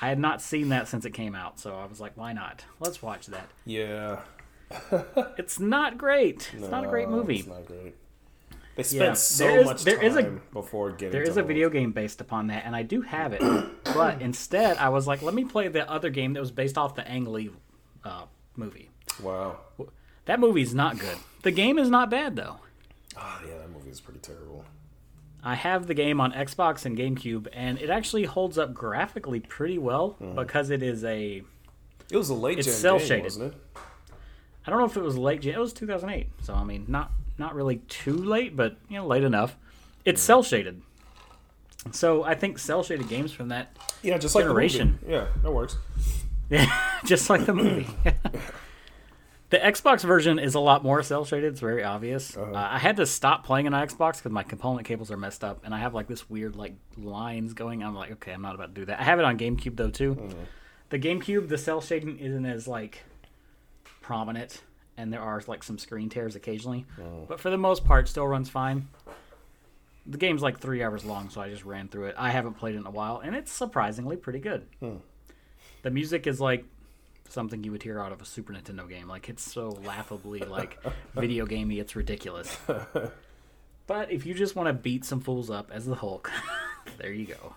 I had not seen that since it came out, so I was like, why not? Let's watch that. Yeah. *laughs* It's not great. It's not a great movie. It's not great. They spent Yeah, so is- much there time is a- before getting. There to a video game based upon that, and I do have it. *coughs* but instead, I was like, let me play the other game that was based off the Ang Lee uh, movie. Wow. That movie's not good. The game is not bad, though. Ah, yeah, that movie is pretty terrible. I have the game on Xbox and GameCube, and it actually holds up graphically pretty well Mm-hmm. because it is a. It was a late It's game, wasn't it? I don't know if it was late. gen- It was 2008, so I mean, not not really too late, but you know, late enough. It's cell shaded, so I think cell shaded games from that Yeah, just like Generation. the movie. Yeah, that works. Yeah, *laughs* just like the movie. *laughs* the Xbox version is a lot more cell shaded. It's very obvious. Uh-huh. Uh, I had to stop playing on Xbox because my component cables are messed up, and I have like this weird like lines going. I'm like, okay, I'm not about to do that. I have it on GameCube though too. Mm-hmm. The GameCube, the cell shading isn't as like prominent, and there are like some screen tears occasionally, Oh. but for the most part, still runs fine. The game's like three hours long, so I just ran through it. I haven't played it in a while, and it's surprisingly pretty good. The music is like something you would hear out of a Super Nintendo game. Like it's so laughably like video gamey, it's ridiculous. *laughs* But if you just want to beat some fools up as the Hulk, *laughs* there you go.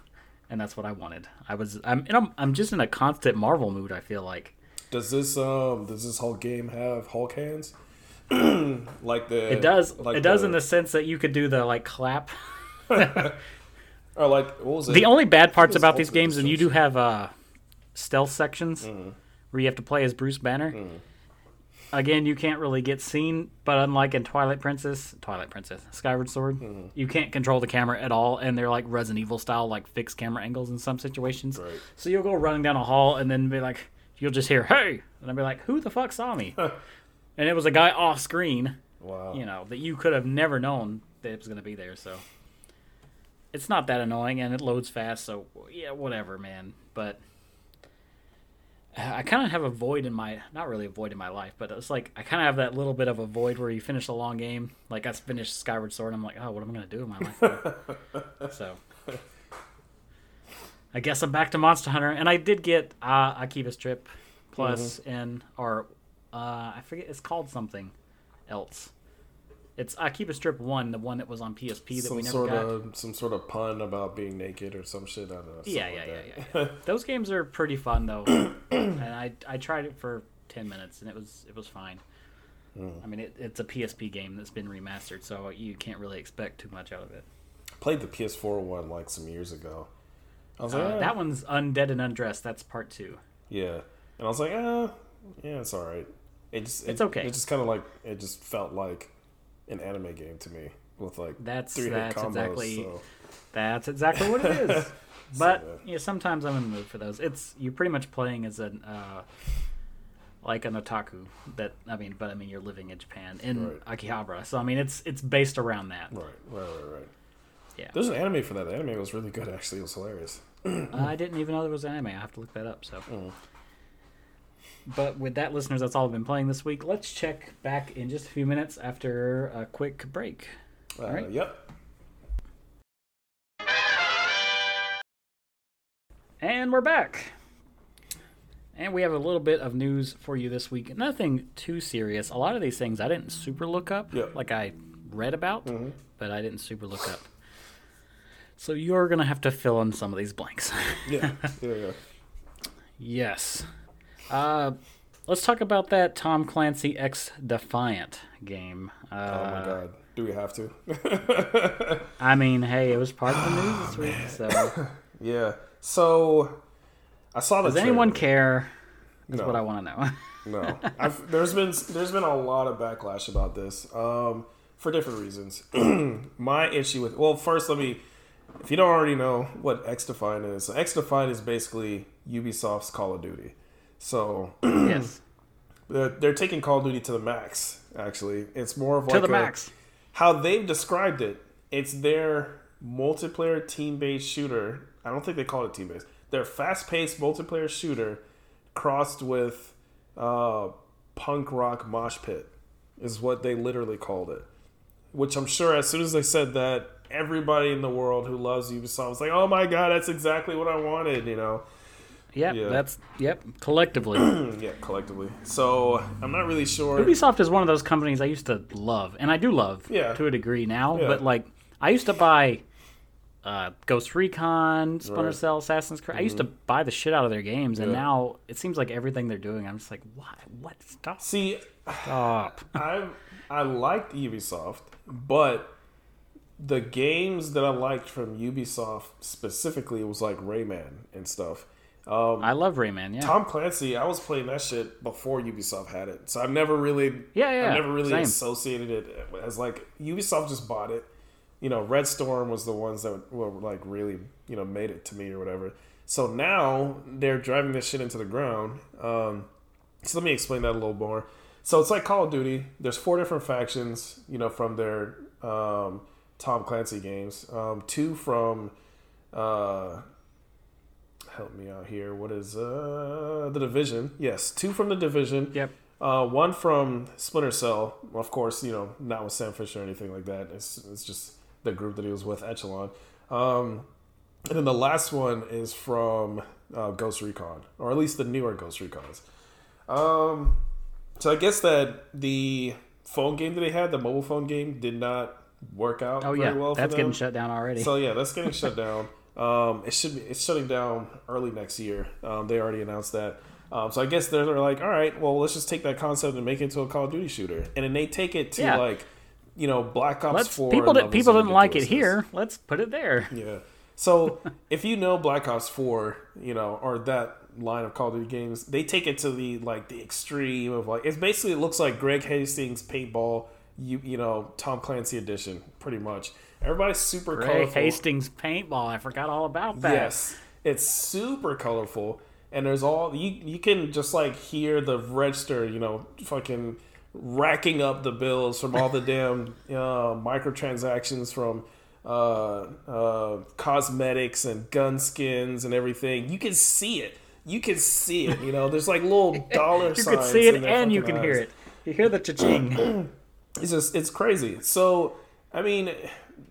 And that's what I wanted. I was I'm I'm, I'm just in a constant Marvel mood. I feel like Does this um does this Hulk game have Hulk hands? *clears throat* like the it does. Like it does the, in the sense that you could do the like clap. *laughs* or like what was it? The only bad parts about these games, and you do have uh, stealth sections Mm-hmm. Where you have to play as Bruce Banner. Again, you can't really get seen, but unlike in Twilight Princess, Twilight Princess, Skyward Sword, Mm-hmm. you can't control the camera at all, and they're like Resident Evil style, like fixed camera angles in some situations. Right. So you'll go running down a hall, and then be like, you'll just hear "Hey," and I'll be like, "Who the fuck saw me?" *laughs* and it was a guy off screen wow. you know that you could have never known that it was going to be there so it's not that annoying and it loads fast so yeah whatever man but i kind of have a void in my not really a void in my life but it's like i kind of have that little bit of a void where you finish a long game like i finished skyward sword i'm like oh what am i going to do in my life? *laughs* So i guess i'm back to monster hunter and i did get uh Akiba's Trip plus in or uh i forget it's called something else it's Akiba's Trip One, the one that was on PSP that some we never sort got. of some sort of pun about being naked or some shit. I don't know. something yeah, like yeah, yeah, yeah, yeah. *laughs* Those games are pretty fun though, *clears throat* and I I tried it for ten minutes and it was it was fine. Hmm. I mean, it, it's a PSP game that's been remastered, so you can't really expect too much out of it. Played the PS4 one like some years ago. I was Uh, like, eh, that one's Undead and Undressed. That's part two. yeah, and I was like, ah, yeah, it's all right. It just it, It's okay. It just kind of like it just felt like an anime game to me with like That's- three that's combos. exactly- so. That's exactly what it is. *laughs* But So, yeah, sometimes I'm in the mood for those. It's you're pretty much playing as an uh, like an otaku. That I mean, but I mean you're living in Japan in Right. Akihabara, so I mean it's it's based around that. Right, right, right, right. Yeah. There's an anime for that. The anime was really good. Actually, it was hilarious. *clears throat* I didn't even know there was anime. I have to look that up. So. Mm. But with that, listeners, that's all I've been playing this week. Let's check back in just a few minutes after a quick break. Uh, right. Yep. And we're back. And we have a little bit of news for you this week. Nothing too serious. A lot of these things I didn't super look up. Yeah. Like I read about, Mhm. but I didn't super look up. So you're going to have to fill in some of these blanks. Yeah. *laughs* yeah. Yeah. yes. Uh, let's talk about that Tom Clancy X Defiant game. Uh, Oh my god. Do we have to? *laughs* I mean, hey, it was part of the news this week. So *laughs* yeah. So I saw the does anyone care? That's No. what I want to know. *laughs* No, I've, there's been there's been a lot of backlash about this um, for different reasons. *clears throat* My issue with well, first let me, if you don't already know what XDefiant is, so XDefiant is basically Ubisoft's Call of Duty. So yes, *clears throat* they're, they're taking Call of Duty to the max. Actually, it's more of like to the a- max. how they've described it. It's their multiplayer team-based shooter. I don't think they call it team-based. Their fast-paced multiplayer shooter crossed with uh, punk rock mosh pit is what they literally called it. Which I'm sure as soon as they said that, everybody in the world who loves Ubisoft was like, "Oh my god, that's exactly what I wanted," you know. Yep, Yeah. that's yep. Collectively, *clears throat* yeah, collectively. So I'm not really sure. Ubisoft is one of those companies I used to love, and I do love Yeah. to a degree now. Yeah. But like, I used to buy uh, Ghost Recon, Splinter Right. Mm-hmm. Cell, Assassin's Creed. I used to buy the shit out of their games, and Yeah. now it seems like everything they're doing, I'm just like, what? What? Stop! See, Stop! *sighs* I I liked Ubisoft, but the games that I liked from Ubisoft specifically was like Rayman and stuff. Um, I love Rayman. Yeah, Tom Clancy, I was playing that shit before Ubisoft had it, so I've never really, Yeah, yeah, I've never really same. associated it as like Ubisoft just bought it. You know, Red Storm was the ones that were like really, you know, made it to me or whatever. So now they're driving this shit into the ground. Um, so let me explain that a little more. So it's like Call of Duty. There's four different factions, you know, from their um, Tom Clancy games. Um, two from, uh, help me out here. What is uh, the Division? Yes, two from the Division. Yep. Uh, one from Splinter Cell. Of course, you know, not with Sam Fisher or anything like that. It's, it's just the group that he was with, Echelon. Um, and then the last one is from uh, Ghost Recon, or at least the newer Ghost Recons. Um, so I guess that the phone game that they had, the mobile phone game, did not work out Oh very yeah, well for that's getting shut down already. So yeah, that's getting shut down. *laughs* Um, it should be it's shutting down early next year. Um, they already announced that. Um, so I guess they're, they're like, all right, well, let's just take that concept and make it into a Call of Duty shooter, and then they take it to Yeah. like, you know, Black Ops Let's Four. people levels people didn't like it here. Let's put it there. Yeah. So *laughs* if you know Black Ops Four, you know, or that line of Call of Duty games, they take it to the like the extreme of like it's basically it looks like Greg Hastings paintball, you you know Tom Clancy edition, pretty much. Everybody's super Ray colorful. Hastings paintball. I forgot all about that. Yes, it's super colorful, and there's all you you can just like hear the register, you know, fucking racking up the bills from all the *laughs* damn uh, microtransactions from uh, uh, cosmetics and gun skins and everything. You can see it. You can see it. You know, there's like little *laughs* dollar You signs. You can see it and you can hear it. You hear the cha-ching. *clears throat* it's just it's crazy. So I mean,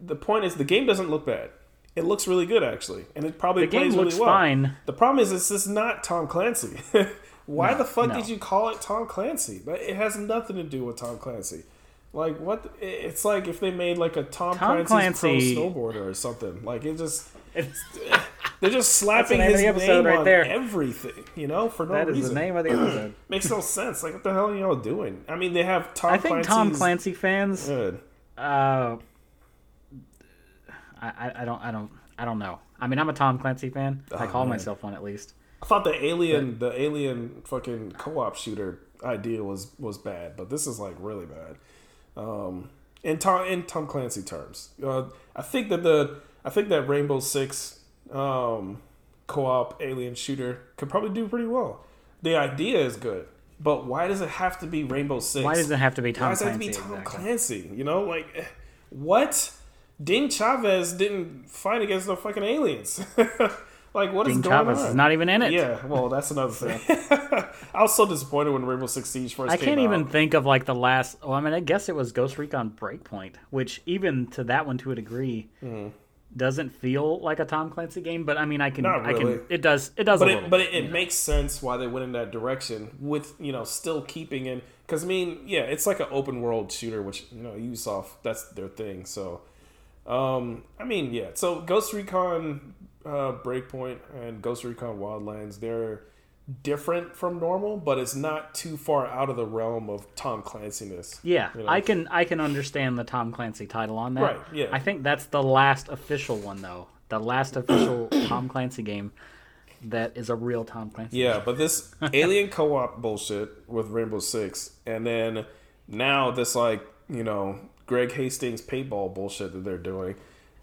the point is the game doesn't look bad. It looks really good actually, and it probably The game plays looks really well. fine. The problem is it's just not Tom Clancy. *laughs* Why the fuck no. did you call it Tom Clancy? But it has nothing to do with Tom Clancy. Like what? the- It's like if they made like a Tom, Tom Clancy's Clancy- pro snowboarder or something. Like it just It's, *laughs* they're just slapping name his the name right on there. everything. You know, for no that is reason. the name of the episode. *clears throat* Makes no sense. Like what the hell are y'all doing? I mean, they have Tom. I think Clancy's, Tom Clancy fans. Good. Uh, I, I- I don't I don't I don't know. I mean, I'm a Tom Clancy fan. I Oh, call man. myself one at least. I thought the alien, the alien fucking co-op shooter idea was was bad, but this is like really bad. Um, in Tom in Tom Clancy terms, uh, I think that the I think that Rainbow Six um, co-op alien shooter could probably do pretty well. The idea is good, but why does it have to be Rainbow Six? Why does it have to be Tom Why does it have to Clancy? be Tom exactly? Clancy? You know, like eh, what? Ding Chavez didn't fight against no fucking aliens. *laughs* like what is Ding going Chavez on? is not even in it. Yeah, well, that's another thing. *laughs* I was so disappointed when Rainbow Six Siege first I can't even think of like the last. Well, I mean, I guess it was Ghost Recon Breakpoint, which even to that one to a degree mm-hmm. doesn't feel like a Tom Clancy game. But I mean, I can. Not I really. can. It does. It does but a it, little. but it, it makes sense why they went in that direction with you know still keeping in because I mean yeah it's like an open world shooter which you know Ubisoft that's their thing so um I mean yeah so Ghost Recon uh, Breakpoint and Ghost Recon Wildlands they're different from normal but it's not too far out of the realm of Tom Clancy-ness Yeah, you know? I can I can understand the Tom Clancy title on that. Right, yeah. I think that's the last official one though. The last official *coughs* Tom Clancy game that is a real Tom Clancy. Yeah, but this *laughs* alien co-op bullshit with Rainbow Six, and then now this like you know Greg Hastings paintball bullshit that they're doing.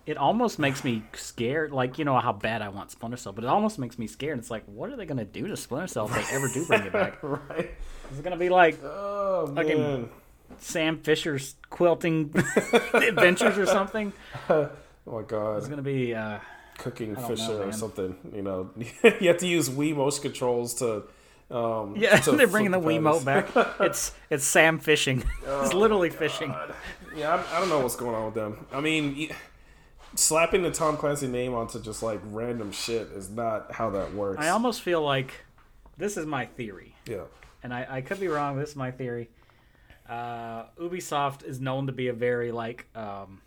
it almost makes me scared. Like you know how bad I want Splinter Cell, but it almost makes me scared. It's like, what are they gonna do to Splinter Cell if they ever do bring it back? *laughs* right. Is it gonna be like Oh Fucking- man. Sam Fisher's quilting *laughs* adventures or something? *laughs* Oh my god! It's gonna be. Uh, Cooking Fisher know, or something. You know, you have to use Wii motion controls to. Um, yeah, they're bringing the flip Wiimote back. It's it's Sam fishing. it's Oh, literally fishing. Yeah, I, I don't know what's going on with them. I mean, slapping the Tom Clancy name onto just like random shit is not how that works. I almost feel like this is my theory, yeah. and I, I could be wrong. This is my theory. Uh, Ubisoft is known to be a very like um,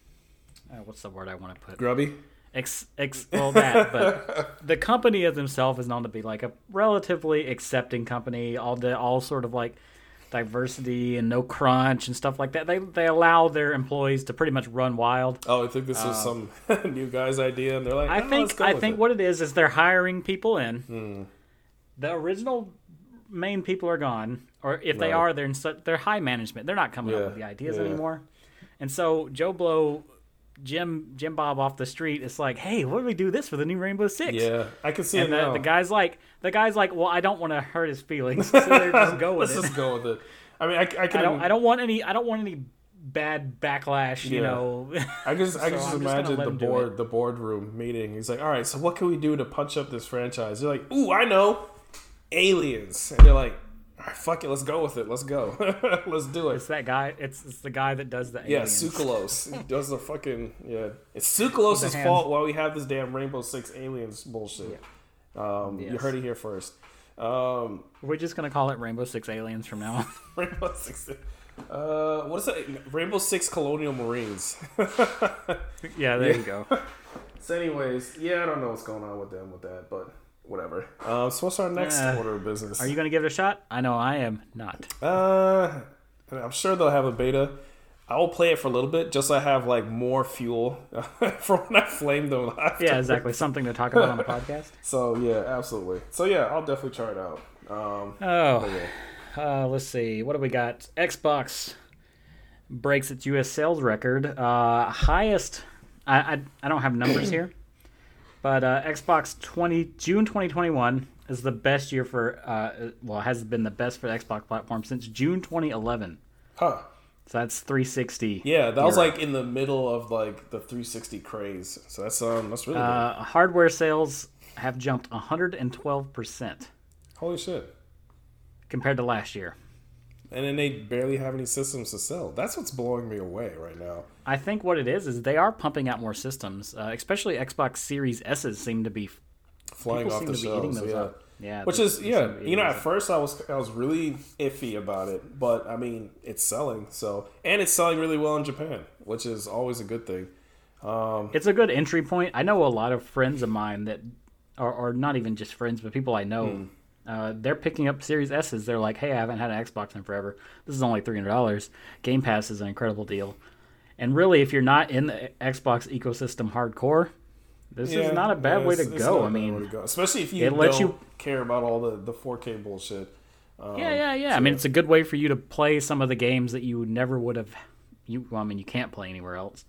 uh, what's the word I want to put? Grubby. Ex, ex, well, that, but *laughs* the company as himself is known to be like a relatively accepting company. All the all sort of like diversity and no crunch and stuff like that. They they allow their employees to pretty much run wild. Oh, I think this was some *laughs* new guy's idea, and they're like, I "Oh, think I think it." what it is is they're hiring people in. Hmm. The original main people are gone, or if they are, they're in such, they're high management. They're not coming Yeah, up with the ideas yeah. anymore. And so Joe Blow, Jim Jim Bob off the street, it's like, hey, what do we do this for the new Rainbow Six? Yeah, I can see And it the, now. the guy's like, the guy's like, well, I don't want to hurt his feelings, so *laughs* just go with Let's it. just go with it. I mean, I, I can. I don't, I don't want any, I don't want any bad backlash. You Yeah. know, I can just, I *laughs* So just I'm just imagine the board the boardroom meeting. He's like, "All right, so what can we do to punch up this franchise?" They're like, "Ooh, I know, aliens." And they're like, "All right, fuck it, let's go with it. Let's go, *laughs* let's do it. it's that guy. It's, it's the guy that does the Yeah, aliens. Tsoukalos does the fucking yeah. It's Tsoukalos' fault why we have this damn Rainbow Six aliens bullshit. Um, You heard it here first. Um, We're just gonna call it Rainbow Six Aliens from now on. *laughs* Rainbow Six. Uh, what is that? Rainbow Six Colonial Marines. *laughs* yeah, there you go. *laughs* So, anyways, yeah, I don't know what's going on with them with that, but whatever. Uh, so, what's our next Uh, order of business? Are you gonna give it a shot? I know I am not. Uh, I'm sure they'll have a beta. I will play it for a little bit, just so I have like more fuel *laughs* for when I flame them. After. Yeah, exactly. Something to talk about on the podcast. *laughs* So yeah, absolutely. So yeah, I'll definitely try it out. Um, Oh, yeah. uh, let's see. What do we got? Xbox breaks its U.S. sales record. Uh, highest. I, I I don't have numbers here, *clears throat* but uh, Xbox 20 June 2021 is the best year for. Uh, well, has been the best for the Xbox platform since June 2011. Huh. So that's 360. Yeah, that was like in the middle of like the 360 craze. So that's um that's really Uh, hardware sales have jumped 112 percent. Holy shit. compared to last year. And then they barely have any systems to sell. That's what's blowing me away right now. I think what it is is they are pumping out more systems, uh, especially Xbox Series S's seem to be Flying off the to be eating shelves. those Yeah. up. Yeah, Which is yeah, seem to be you know, at first I was I was really iffy about it, but I mean, it's selling. So and it's selling really well in Japan, which is always a good thing. Um, it's a good entry point. I know a lot of friends of mine that, are, or not even just friends, but people I know. Hmm. Uh, they're picking up Series S's. They're like, "Hey, I haven't had an Xbox in forever. This is only three hundred dollars. Game Pass is an incredible deal." And really, if you're not in the Xbox ecosystem hardcore, this yeah, is not a bad way to go. I mean, go. especially if you it don't lets you- care about all the the 4K bullshit. Um, Yeah, yeah, yeah. I mean, it's a good way for you to play some of the games that you never would have. You, well, I mean, you can't play anywhere else.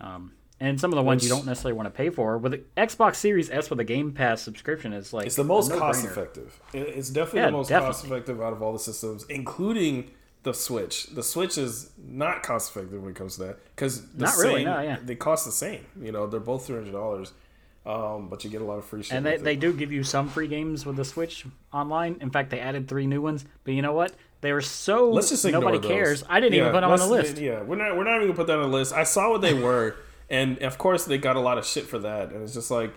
Um, and some of the ones you don't necessarily want to pay for. With the Xbox Series S with a Game Pass subscription, is like It's the most cost effective. It's definitely Yeah, the most definitely. cost effective out of all the systems, including the Switch. The Switch is not cost effective when it comes to that because Not really, no, yeah. They cost the same. You know, they're both three hundred dollars, um, but you get a lot of free shit. And they, they do give you some free games with the Switch online. In fact, they added three new ones. But you know what? They were so Let's just nobody those. cares. I didn't Yeah, even put them on the list. Yeah, we're not we're not even gonna put that on the list. I saw what they were, *laughs* and of course they got a lot of shit for that. And it's just like,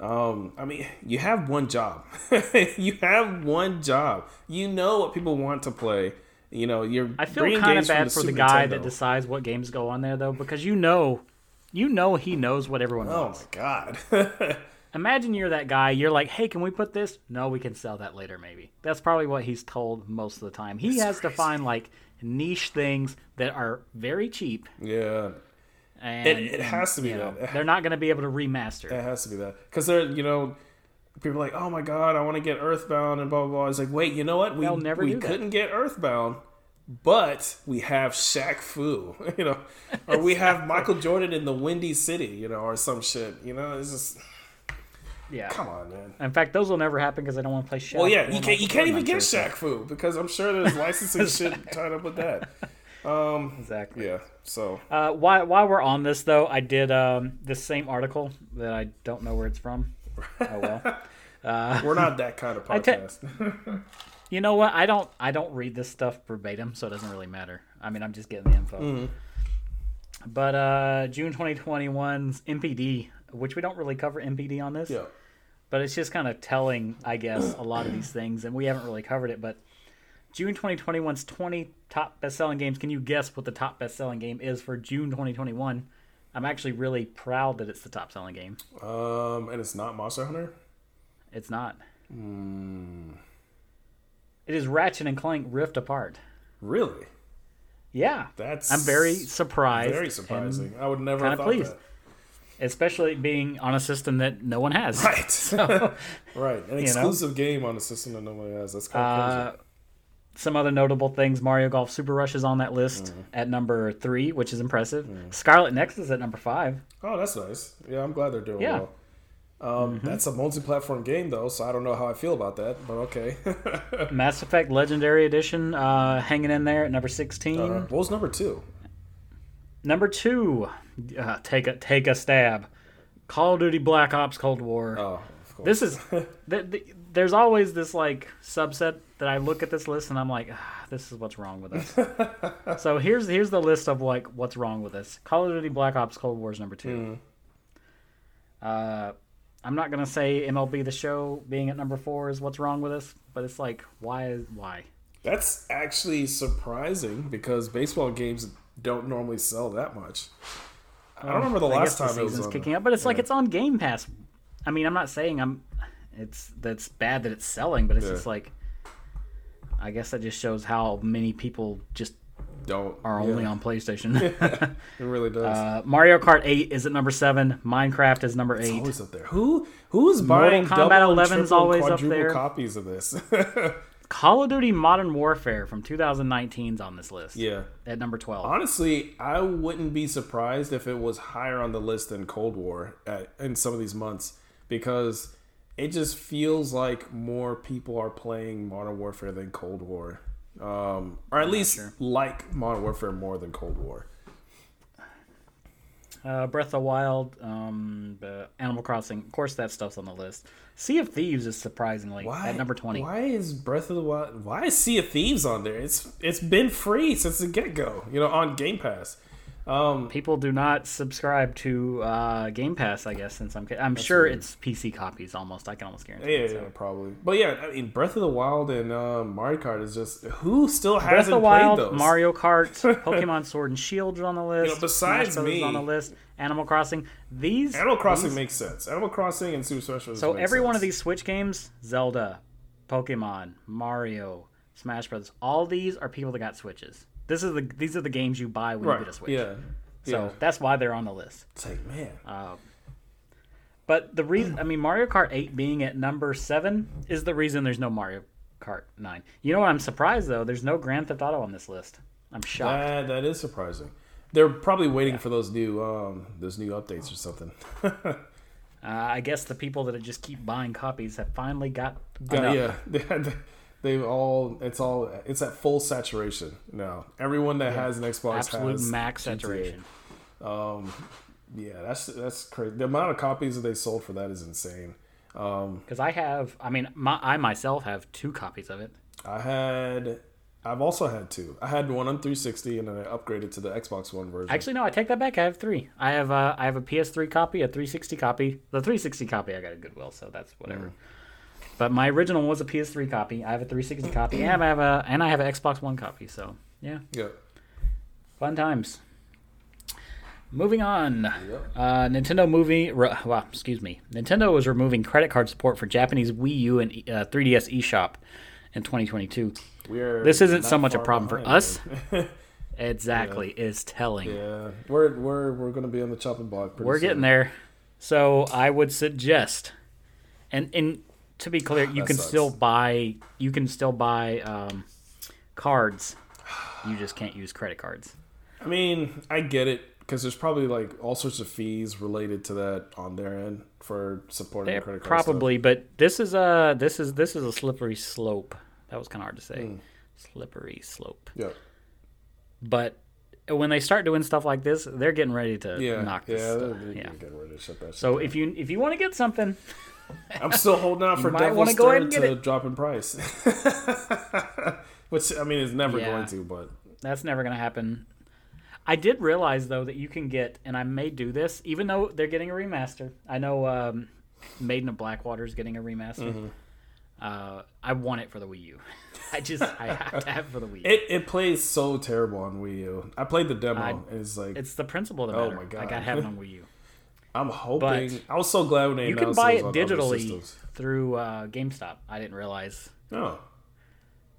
um, I mean, you have one job. *laughs* you have one job. You know what people want to play. You know, you're. I feel kind of bad for the guy Nintendo. that decides what games go on there, though, because you know, you know, he knows what everyone Oh wants. my god. *laughs* Imagine you're that guy. You're like, hey, can we put this? No, we can sell that later, maybe. That's probably what he's told most of the time. He has to find like niche things that are very cheap, yeah, and it, it has to be you know, that. *laughs* they're not going to be able to remaster. It has to be that because they're you know people are like oh my god I want to get Earthbound and blah blah blah. It's like wait you know what we never we couldn't get Earthbound but we have Shaq Fu, *laughs* you know, or we have Michael Jordan in the Windy City, you know, or some shit. You know, it's just Yeah. come on, man. In fact, those will never happen because I don't want to play Shaq. Well, yeah, you can't you can't even get Shaq Fu because I'm sure there's licensing *laughs* shit tied up with that. Um, Exactly. yeah. So Uh, while while we're on this though, I did um this same article that I don't know where it's from. *laughs* Oh well. We're not that kind of *laughs* I te- podcast. You know what? I don't I don't read this stuff verbatim, so it doesn't really matter. I mean, I'm just getting the info. Mm-hmm. But uh, June 2021's NPD, which we don't really cover NPD on this, yeah. but it's just kind of telling, I guess, a lot of these *clears throat* things, and we haven't really covered it. But June 2021's 20 top best-selling games. Can you guess what the top best-selling game is for June 2021? I'm actually really proud that it's the top-selling game. Um, and it's not Monster Hunter. It's not. Hmm. It is Ratchet and Clank Rift Apart. Really? Yeah, That's I'm very surprised. very surprising. I would never have thought pleased. that. especially being on a system that no one has. *laughs* Right. *laughs* So, right. An know? exclusive game on a system that nobody has. That's kind of uh, crazy. some other notable things: Mario Golf Super Rush is on that list Mm. at number three, which is impressive. Scarlet Nexus at number five. Oh, that's nice. Yeah, I'm glad they're doing Yeah. well. Um, That's a multi-platform game though, so I don't know how I feel about that, but okay. *laughs* Mass Effect Legendary Edition uh, hanging in there at number sixteen. Uh, what was number two? Number two, uh, take a take a stab. Call of Duty Black Ops Cold War. Oh, of course. This is *laughs* th- th- there's always this like subset that I look at this list and I'm like, ah, this is what's wrong with us. *laughs* so here's here's the list of like what's wrong with this. Call of Duty Black Ops Cold War is number two. Uh, I'm not gonna say MLB the Show being at number four is what's wrong with us, but it's like why why? That's actually surprising because baseball games don't normally sell that much. I don't remember the I last time the it was kicking up, but it's like it's on Game Pass. I mean, I'm not saying I'm. It's that's bad that it's selling, but it's Yeah. just like. I guess that just shows how many people just Don't are only on PlayStation. *laughs* It really does. uh, Mario Kart 8 is at number seven. Minecraft is number It's eight. always up there. Who who's buying Kombat double and 11's triple always up there. copies of this? *laughs* Call of Duty Modern Warfare from 2019 is on this list. yeah. At number 12. Honestly, I wouldn't be surprised if it was higher on the list than Cold War at, in some of these months because it just feels like more people are playing Modern Warfare than Cold War, um, or at least sure. like Modern Warfare more than Cold War. Uh, Breath of the Wild, um, uh, Animal Crossing. Of course, that stuff's on the list. Sea of Thieves is surprisingly Why at number 20. Why is Breath of the Wild? Why is Sea of Thieves on there? It's it's been free since the get go. You know, on Game Pass. Um, People do not subscribe to uh, Game Pass, I guess, since I'm. I'm sure weird. it's PC copies almost. I can almost guarantee yeah, it. yeah, probably. But yeah, I mean, Breath of the Wild and um, Mario Kart is just who still Breath hasn't the played Wild, those? Mario Kart, *laughs* Pokemon Sword and Shield are on the list. know, besides me- on the list. Animal Crossing. These Animal Crossing these- makes sense. Animal Crossing and Super Smash Bros. So every one of these Switch games, Zelda, Pokemon, Mario, Smash Brothers, all these are people that got Switches. This is the these are the games you buy when right? you get a Switch. Yeah, So yeah. that's why they're on the list. It's like man, But the reason, I mean, Mario Kart 8 being at number seven is the reason there's no Mario Kart 9. You know what? I'm surprised though. There's no Grand Theft Auto on this list. I'm shocked. that that is surprising. They're probably waiting for those new um those new updates or something. *laughs* Uh, I guess the people that just keep buying copies have finally got. Yeah, *laughs* yeah. They've all it's all it's at full saturation now. Everyone that has an Xbox Absolute has max GTA. saturation. Yeah, that's that's crazy. The amount of copies that they sold for that is insane. Um, Because I have, I mean, my, I myself have two copies of it. I had, I've also had two. I had one on 360, and then I upgraded to the Xbox One version. Actually, no, I take that back. I have three. I have uh, I have a PS3 copy, a 360 copy. The 360 copy I got at Goodwill, so that's whatever. But my original was a PS3 copy. I have a 360 copy, and I have a and I have an Xbox One copy. So yeah, yeah, fun times. Moving on, Yep. uh, Nintendo movie. Re, well, excuse me. Nintendo is removing credit card support for Japanese Wii U and uh, 3DS eShop in 2022. we're This isn't so much a problem for us. *laughs* Exactly, is telling. yeah, we're we're we're gonna be on the chopping block. Pretty We're soon. getting there. So I would suggest, and and to be clear, you can sucks. still buy you can still buy um, cards You just can't use credit cards. I mean, I get it because there's probably like all sorts of fees related to that on their end for supporting Yeah, the credit card. probably, but this is a this is this is a slippery slope. That was kind of hard to say. Hmm. Slippery slope. Stuff. But when they start doing stuff like this, they're getting ready to Yeah, yeah, knock yeah. this. they're, stuff. they're Yeah. getting ready to shut that. So shit if you if you want to get something. *laughs* I'm still holding out *laughs* for Devil's go Third to it. drop in price, *laughs* which I mean is never Yeah. going to, but that's never going to happen. I did realize though that you can get, and I may do this, even though they're getting a remaster. I know um, Maiden of Blackwater is getting a remaster. Mm-hmm. Uh, I want it for the Wii U. *laughs* I just I have to have it for the Wii U. it, it plays so terrible on Wii U. I played the demo. I- it's like it's the principle that Oh my God. I got to have it on *laughs* Wii U. I'm hoping. but I was so glad when they You can buy it it was on other digitally through uh, GameStop. I didn't realize. Oh,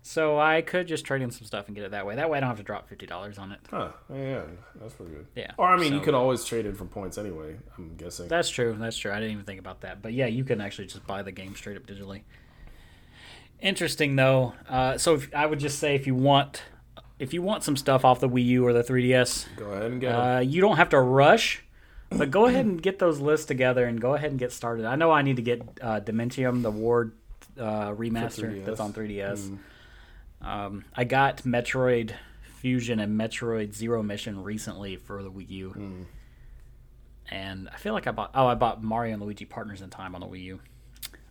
So I could just trade in some stuff and get it that way. That way I don't have to drop fifty dollars on it. huh? Yeah, that's pretty good. Yeah, Or I mean, you so- could always trade in for points anyway. I'm guessing. That's true. That's true. I didn't even think about that. But yeah, you can actually just buy the game straight up digitally. Interesting though. Uh, so if, I would just say if you want if you want some stuff off the Wii U or the 3DS, Go ahead and get uh, you don't have to rush. But go ahead and get those lists together and go ahead and get started. I know I need to get uh, Dementium, the Ward uh, remaster that's on 3DS. Um, I got Metroid Fusion and Metroid Zero Mission recently for the Wii U, and I feel like I bought. Oh, I bought Mario and Luigi Partners in Time on the Wii U.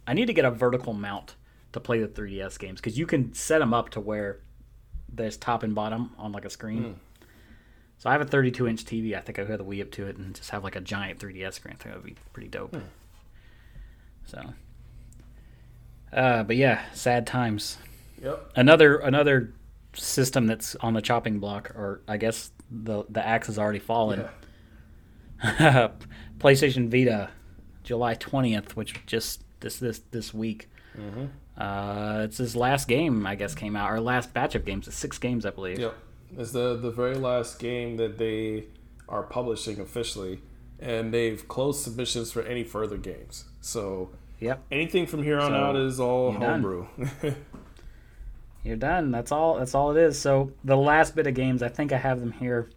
I need to get a vertical mount to play the 3DS games because you can set them up to where there's top and bottom on like a screen. Hmm. So I have a 32 inch TV. I think I could have the Wii up to it and just have like a giant 3DS screen. I think that would be pretty dope. Hmm. So, uh, but yeah, sad times. Yep. Another another system that's on the chopping block, or I guess the the axe has already fallen. *laughs* PlayStation Vita, July 20th, which just this this this week. Mm-hmm. Uh, it's his last game, I guess, came out Our last batch of games. Six games, I believe. Yep. It's the the very last game that they are publishing officially, and they've closed submissions for any further games. So Yep. anything from here on So, out is all you're done. homebrew. *laughs* You're done. That's all. That's all it is. So the last bit of games, I think I have them here.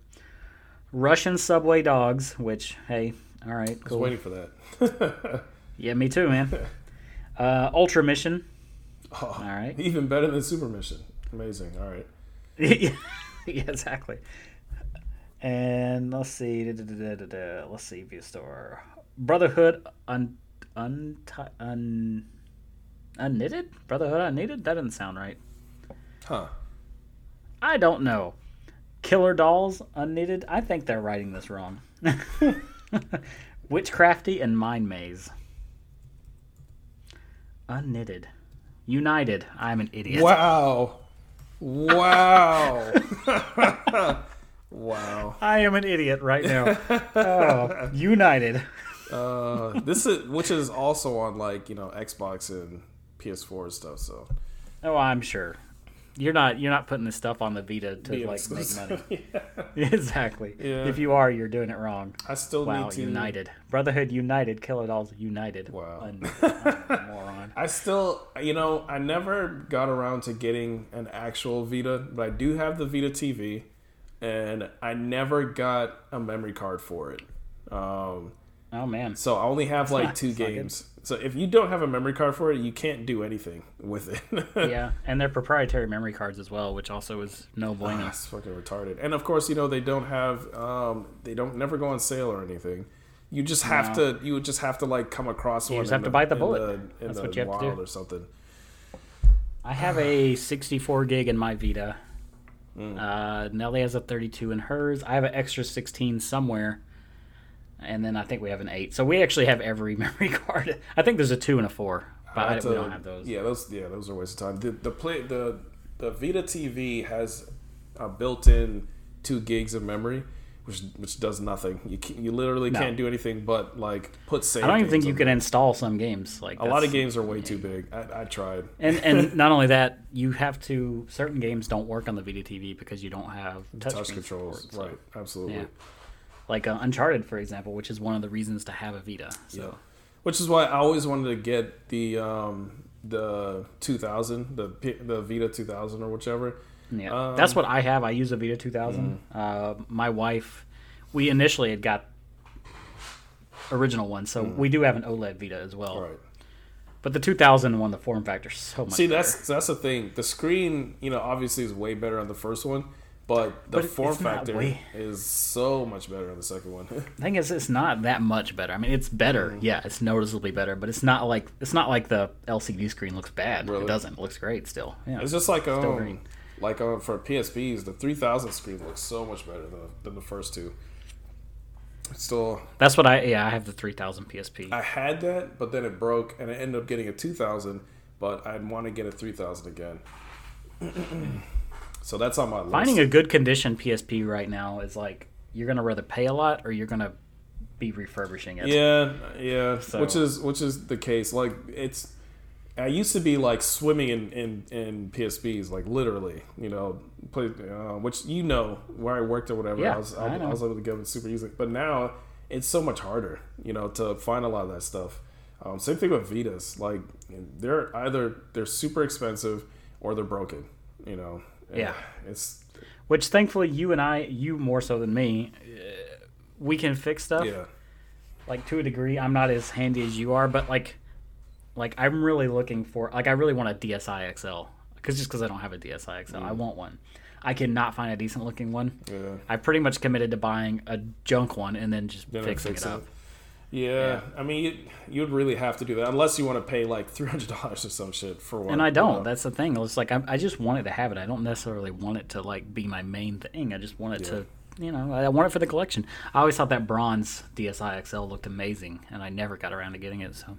Russian Subway Dogs, which hey, all right, I was waiting for that. *laughs* Yeah, me too, man. Uh, Ultra Mission. Oh, All right. *laughs* Even better than Super Mission. Amazing. All right. *laughs* yeah, exactly. And let's see. da, da, da. Let's see. View store. Brotherhood un, un, un, unknitted. Brotherhood unknitted. That doesn't sound right. Huh. I don't know. Killer Dolls Unknitted. I think they're writing this wrong. *laughs* Witchcrafty and Mind Maze. Unknitted. United. I'm an idiot. Wow. Wow. *laughs* wow. I am an idiot right now. Oh, United. Uh, this is which is also on like you know Xbox and PS4 and stuff. So Oh, I'm sure. You're not. You're not putting this stuff on the Vita to Be like make exclusive. money. *laughs* *laughs* exactly. Yeah. If you are, you're doing it wrong. I still Wow. need to. United. Brotherhood United. Killer Dolls United. Wow. Un- *laughs* oh, moron. I still, you know, I never got around to getting an actual Vita, but I do have the Vita TV, and I never got a memory card for it. Um, Oh man. so I only have like not- two it's games. So if you don't have a memory card for it, you can't do anything with it. *laughs* yeah, and they're proprietary memory cards as well, which also is no bueno. That's fucking retarded. And of course, you know they don't have, um, they don't never go on sale or anything. You just have No. to, you would just have to like come across one. You just in have to bite the in bullet. the- in That's the what you have to do. wild or something. I have a *sighs* 64 gig in my Vita. Mm. Uh, Nelly has a 32 in hers. I have an extra 16 somewhere, and then I think we have an eight. So we actually have every *laughs* memory card. I think there's a two and a four, but I, uh, That's we don't have those. Yeah, those yeah those are a waste of time. The the play the the Vita TV has a built-in two gigs of memory, which which does nothing. You can, you literally No. can't do anything but like put save. I don't even think you can install some games. Like A lot of games are way too big. I, I tried. and and *laughs* not only that, you have to. Certain games don't work on the Vita TV because you don't have touch, Touch controls, support, so- right? Absolutely. Yeah. Like uh, Uncharted, for example, which is one of the reasons to have a Vita. So Yeah. Which is why I always wanted to get the um, the 2000, the the Vita 2000 or whichever, Yeah, Um, that's what I have. I use a Vita 2000. Uh, my wife, we initially had got original one, so we do have an OLED Vita as well. Right. But the 2000 one, the form factor, so much. See, better. that's that's the thing. The screen, you know, obviously is way better on the first one, but the But form factor way- is so much better on the second one. *laughs* The thing is, it's not that much better. I mean, it's better. Mm. Yeah, it's noticeably better, but it's not like it's not like the LCD screen looks bad. Really? It doesn't. It looks great still. Yeah. it's just like um, green. like um, for PSPs, the 3000 screen looks so much better than, than the first two. It's Still, That's what I. Yeah, I have the 3000 PSP. I had that, but then it broke, and I ended up getting a 2000. But I'd want to get a 3000 again. *clears throat* so that's on my list. Finding a good condition PSP right now is like you're gonna rather pay a lot or you're gonna be refurbishing it. Yeah, yeah. So- Which is which is the case. Like it's I used to be like swimming in in, in PSPs, like literally, you know, play uh, which you know where I worked or whatever. Yeah, I was I I, know. was able to get it super easy. But now it's so much harder, you know, to find a lot of that stuff. Um, same thing with Vitas. Like they're either they're super expensive or they're broken. You know. Yeah. It's Which thankfully you and I, you more so than me, uh, we can fix stuff. yeah. Like to a degree, I'm not as handy as you are, but like, like I'm really looking for like I really want a DSi XL because just because I don't have a DSi XL, I want one. I cannot find a decent looking one. Yeah. I pretty much committed to buying a junk one and then just Then fixing fix it up. Yeah, I mean, you, you'd really have to do that unless you want to pay like three hundred *laughs* dollars or some shit for one. And I don't. know? That's the thing. It's like I, I just wanted to have it. I don't necessarily want it to like be my main thing. I just want it to, you know, I want it for the collection. I always thought that bronze DSi XL looked amazing, and I never got around to getting it. So,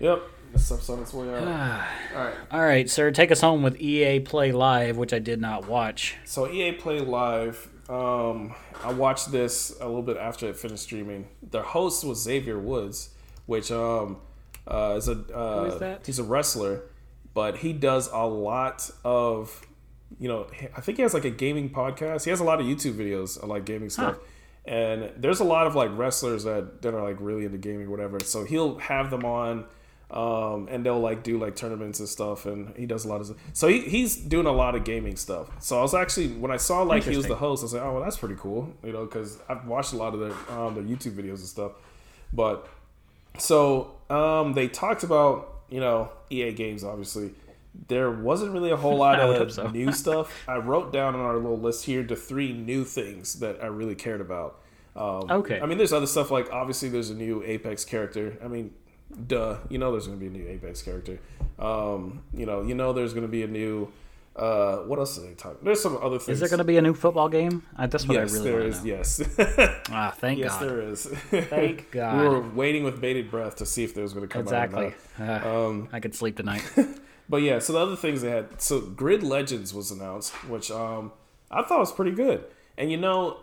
Yep, this stuff's on its way out. *sighs* All right. all right, sir, take us home with EA Play Live, which I did not watch. So EA Play Live, um, I watched this a little bit after it finished streaming. The host was Xavier Woods, which um, uh, is a uh, is that? he's a wrestler, but he does a lot of, you know, I think he has like a gaming podcast. He has a lot of YouTube videos of like gaming stuff. And there's a lot of like wrestlers that, that are like really into gaming, or whatever. So he'll have them on, um, and they'll like do like tournaments and stuff. And he does a lot of. So he, he's doing a lot of gaming stuff. So I was actually when I saw like he was the host, I was like, oh well, that's pretty cool, you know, because I've watched a lot of their um, their YouTube videos and stuff. But so um, they talked about you know EA games. Obviously, there wasn't really a whole *laughs* lot of so. new *laughs* stuff. I wrote down on our little list here the three new things that I really cared about. Um, Okay. I mean, there's other stuff like obviously there's a new Apex character. I mean, duh, you know there's going to be a new Apex character. Um, you know, you know there's going to be a new. Uh, what else are they talking? There's some other things. Is there going to be a new football game? Uh, that's what Yes, I really there want is. know. Yes. *laughs* Ah, thank Yes, God. Yes, there is. Thank *laughs* God. we were waiting with bated breath to see if there was going to come Exactly. Uh, Um, I could sleep tonight. *laughs* But yeah, so the other things they had. So Grid Legends was announced, which um, I thought was pretty good. And you know,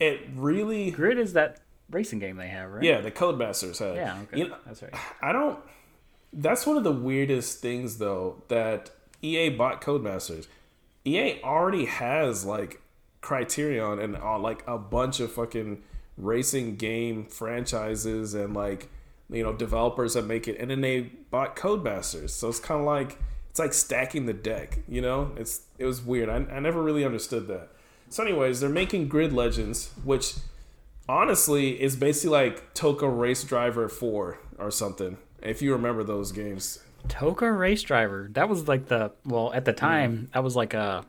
it really. Grid is that racing game they have, right? Yeah, the Codemasters had. Yeah. Okay. You know, that's right. *sighs* I don't. That's one of the weirdest things, though, that EA bought Codemasters. EA already has like Criterion and uh, like a bunch of fucking racing game franchises and like you know developers that make it, and then they bought Codemasters. So it's kind of like it's like stacking the deck. You know, it's it was weird. I, I never really understood that. So, anyways, they're making Grid Legends, which honestly it's basically like TOCA Race Driver 4 or something. If you remember those games. TOCA Race Driver. That was like the well at the time. That was like a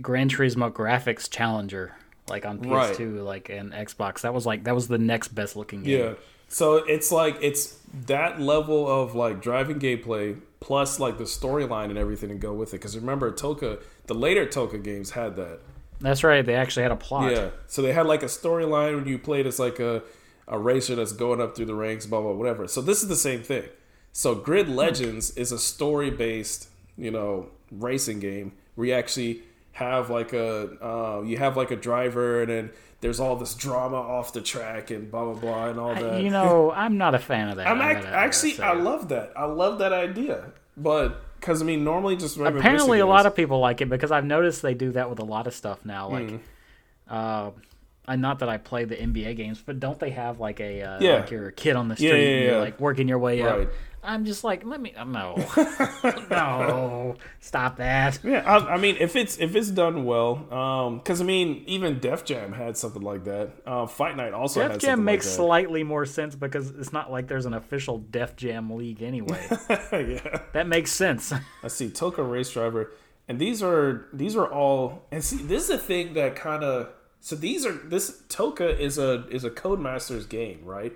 Gran Turismo graphics challenger, like on PS2, like and Xbox. That was like that was the next best looking game. Yeah. So it's like it's that level of like driving gameplay plus like the storyline and everything to go with it. Because remember, TOCA, the later TOCA games had that. That's right. They actually had a plot. Yeah. So they had like a storyline when you played as like a, a racer that's going up through the ranks, blah blah whatever. So this is the same thing. So Grid Legends is a story based, you know, racing game where you actually have like a uh, you have like a driver and then there's all this drama off the track and blah blah blah and all that. You know, I'm not a fan of that. I'm ac- actually. I love that. I love that idea. But because I mean, normally just Apparently, a lot of people like it because I've noticed they do that with a lot of stuff now. Like, Hmm. uh, and not that I play the NBA games, but don't they have like a uh, Yeah. like you're a kid on the street, Yeah, yeah, and you're yeah. like working your way Right. up. I'm just like, let me. No, *laughs* no, stop that. Yeah, I, I, mean, if it's if it's done well, because um, I mean, even Def Jam had something like that. Uh, Fight Night also. Def Jam makes like slightly more sense because it's not like there's an official Def Jam league anyway. *laughs* yeah, that makes sense. *laughs* I see TOCA Race Driver, and these are these are all. And see, this is a thing that kind of. So these are this TOCA is a is a Codemasters game, right?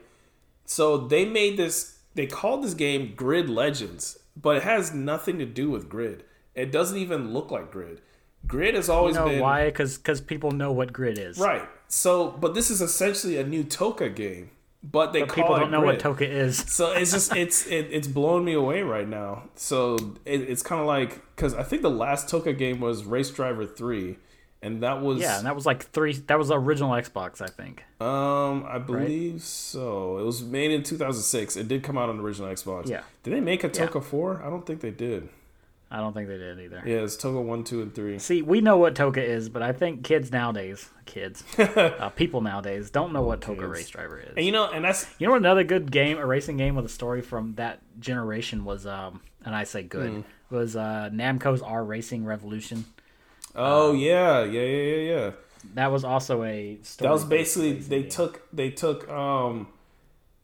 So they made this they called this game Grid Legends, but it has nothing to do with Grid. It doesn't even look like Grid. Grid has always you know been why? Because because people know what Grid is, right? So, but this is essentially a new TOCA game, but they but people don't know Grid. what TOCA is. *laughs* so it's just it's it, it's blowing me away right now. So it, it's kind of like because I think the last TOCA game was Race Driver Three and that was yeah, and that was like three. That was the original Xbox, I think. Um, I believe right? so. It was made in 2006. It did come out on the original Xbox. Yeah. Did they make a TOCA yeah. four? I don't think they did. I don't think they did either. Yeah, it's TOCA one, two, and three. See, we know what TOCA is, but I think kids nowadays, kids, *laughs* uh, people nowadays, don't know what TOCA Race Driver is. And you know, and that's you know what another good game, a racing game with a story from that generation was. Um, and I say good mm. was uh, Namco's R Racing Revolution. Oh um, yeah, yeah, yeah, yeah, yeah. That was also a. that was basically they game. took they took um,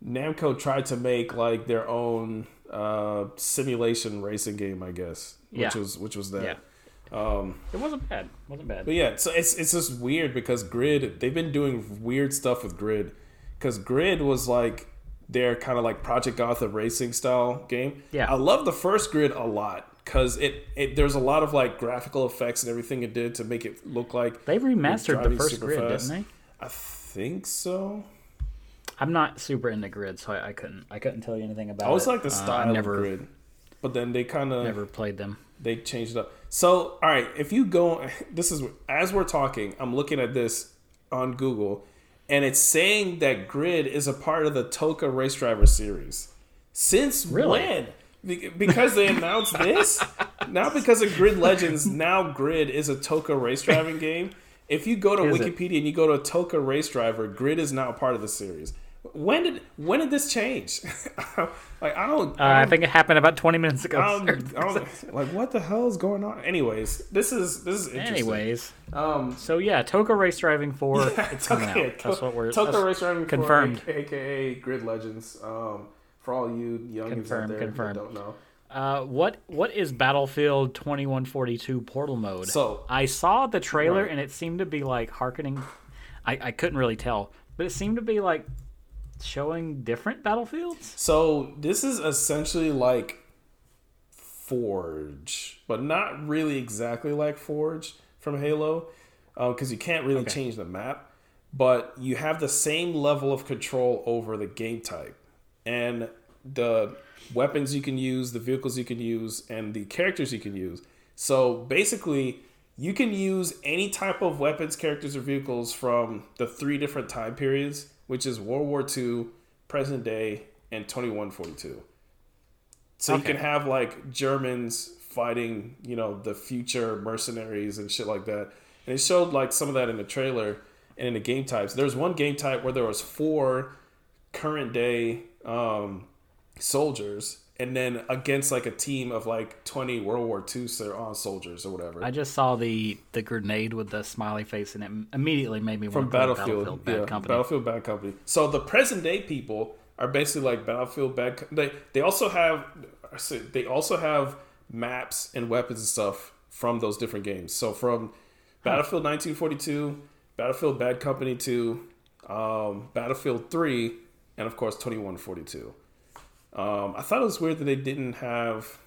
Namco tried to make like their own uh, simulation racing game, I guess. Which yeah. was which was that. Yeah. Um, it wasn't bad. It wasn't bad. But yeah, so it's it's just weird because Grid they've been doing weird stuff with Grid because Grid was like their kind of like Project Gotham racing style game. Yeah, I love the first Grid a lot because it, it there's a lot of like graphical effects and everything it did to make it look like they remastered the first grid, fast. didn't they? I think so. I'm not super into grid, so I, I couldn't I couldn't tell you anything about. I always it. like the uh, style uh, never, of grid, but then they kind of never played them. They changed it up. So all right, if you go, *laughs* this is as we're talking, I'm looking at this on Google, and it's saying that grid is a part of the TOCA Race Driver series. Since really? when? Because they announced this. Now because of Grid Legends, *laughs* now Grid is a TOCA race driving game. If you go to is Wikipedia it? and you go to TOCA Race Driver, Grid is now part of the series. When did when did this change? *laughs* like I don't, uh, I, don't, I think it happened about twenty minutes ago. Um, *laughs* like what the hell is going on? Anyways, this is this is interesting. Anyways, um, so yeah, TOCA Race Driving Four, yeah, it's coming okay, out. That's what we're TOCA Race Driving confirmed, 4, aka Grid Legends. Um, for all you youngins confirm, out there confirm. don't know. Uh, what what is Battlefield 2142 Portal Mode? So I saw the trailer right. and it seemed to be like harkening. I, I couldn't really tell, but it seemed to be like showing different battlefields. So this is essentially like Forge, but not really exactly like Forge from Halo, because uh, you can't really okay. change the map. But you have the same level of control over the game type and the weapons you can use, the vehicles you can use, and the characters you can use. So basically, you can use any type of weapons, characters, or vehicles from the three different time periods, which is World War II, present day, and 2142. So okay. you can have like Germans fighting, you know, the future mercenaries and shit like that. And it showed like some of that in the trailer and in the game types. There's one game type where there was four current day um, soldiers and then against like a team of like 20 World War II uh, soldiers or whatever. I just saw the the grenade with the smiley face and it immediately made me from Battlefield, Battlefield Bad yeah, Company. Battlefield Bad Company. So the present day people are basically like Battlefield Bad. They they also have they also have maps and weapons and stuff from those different games. So from Battlefield 1942, Battlefield Bad Company 2, um, Battlefield 3, and of course 2142. Um, I thought it was weird that they didn't have,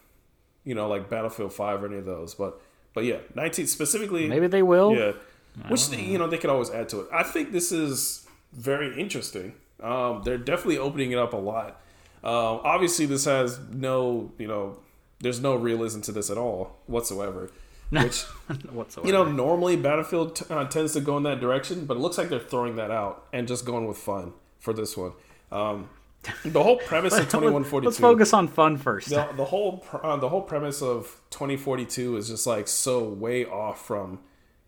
you know, like Battlefield 5 or any of those, but but yeah, 19 specifically. Maybe they will. Yeah, which they, you know they could always add to it. I think this is very interesting. Um, they're definitely opening it up a lot. Uh, obviously, this has no, you know, there's no realism to this at all whatsoever. *laughs* Which, *laughs* whatsoever. you know, normally Battlefield t- uh, tends to go in that direction, but it looks like they're throwing that out and just going with fun for this one. Um, *laughs* the whole premise of *laughs* 2142 let's focus on fun first the, the whole uh, the whole premise of 2042 is just like so way off from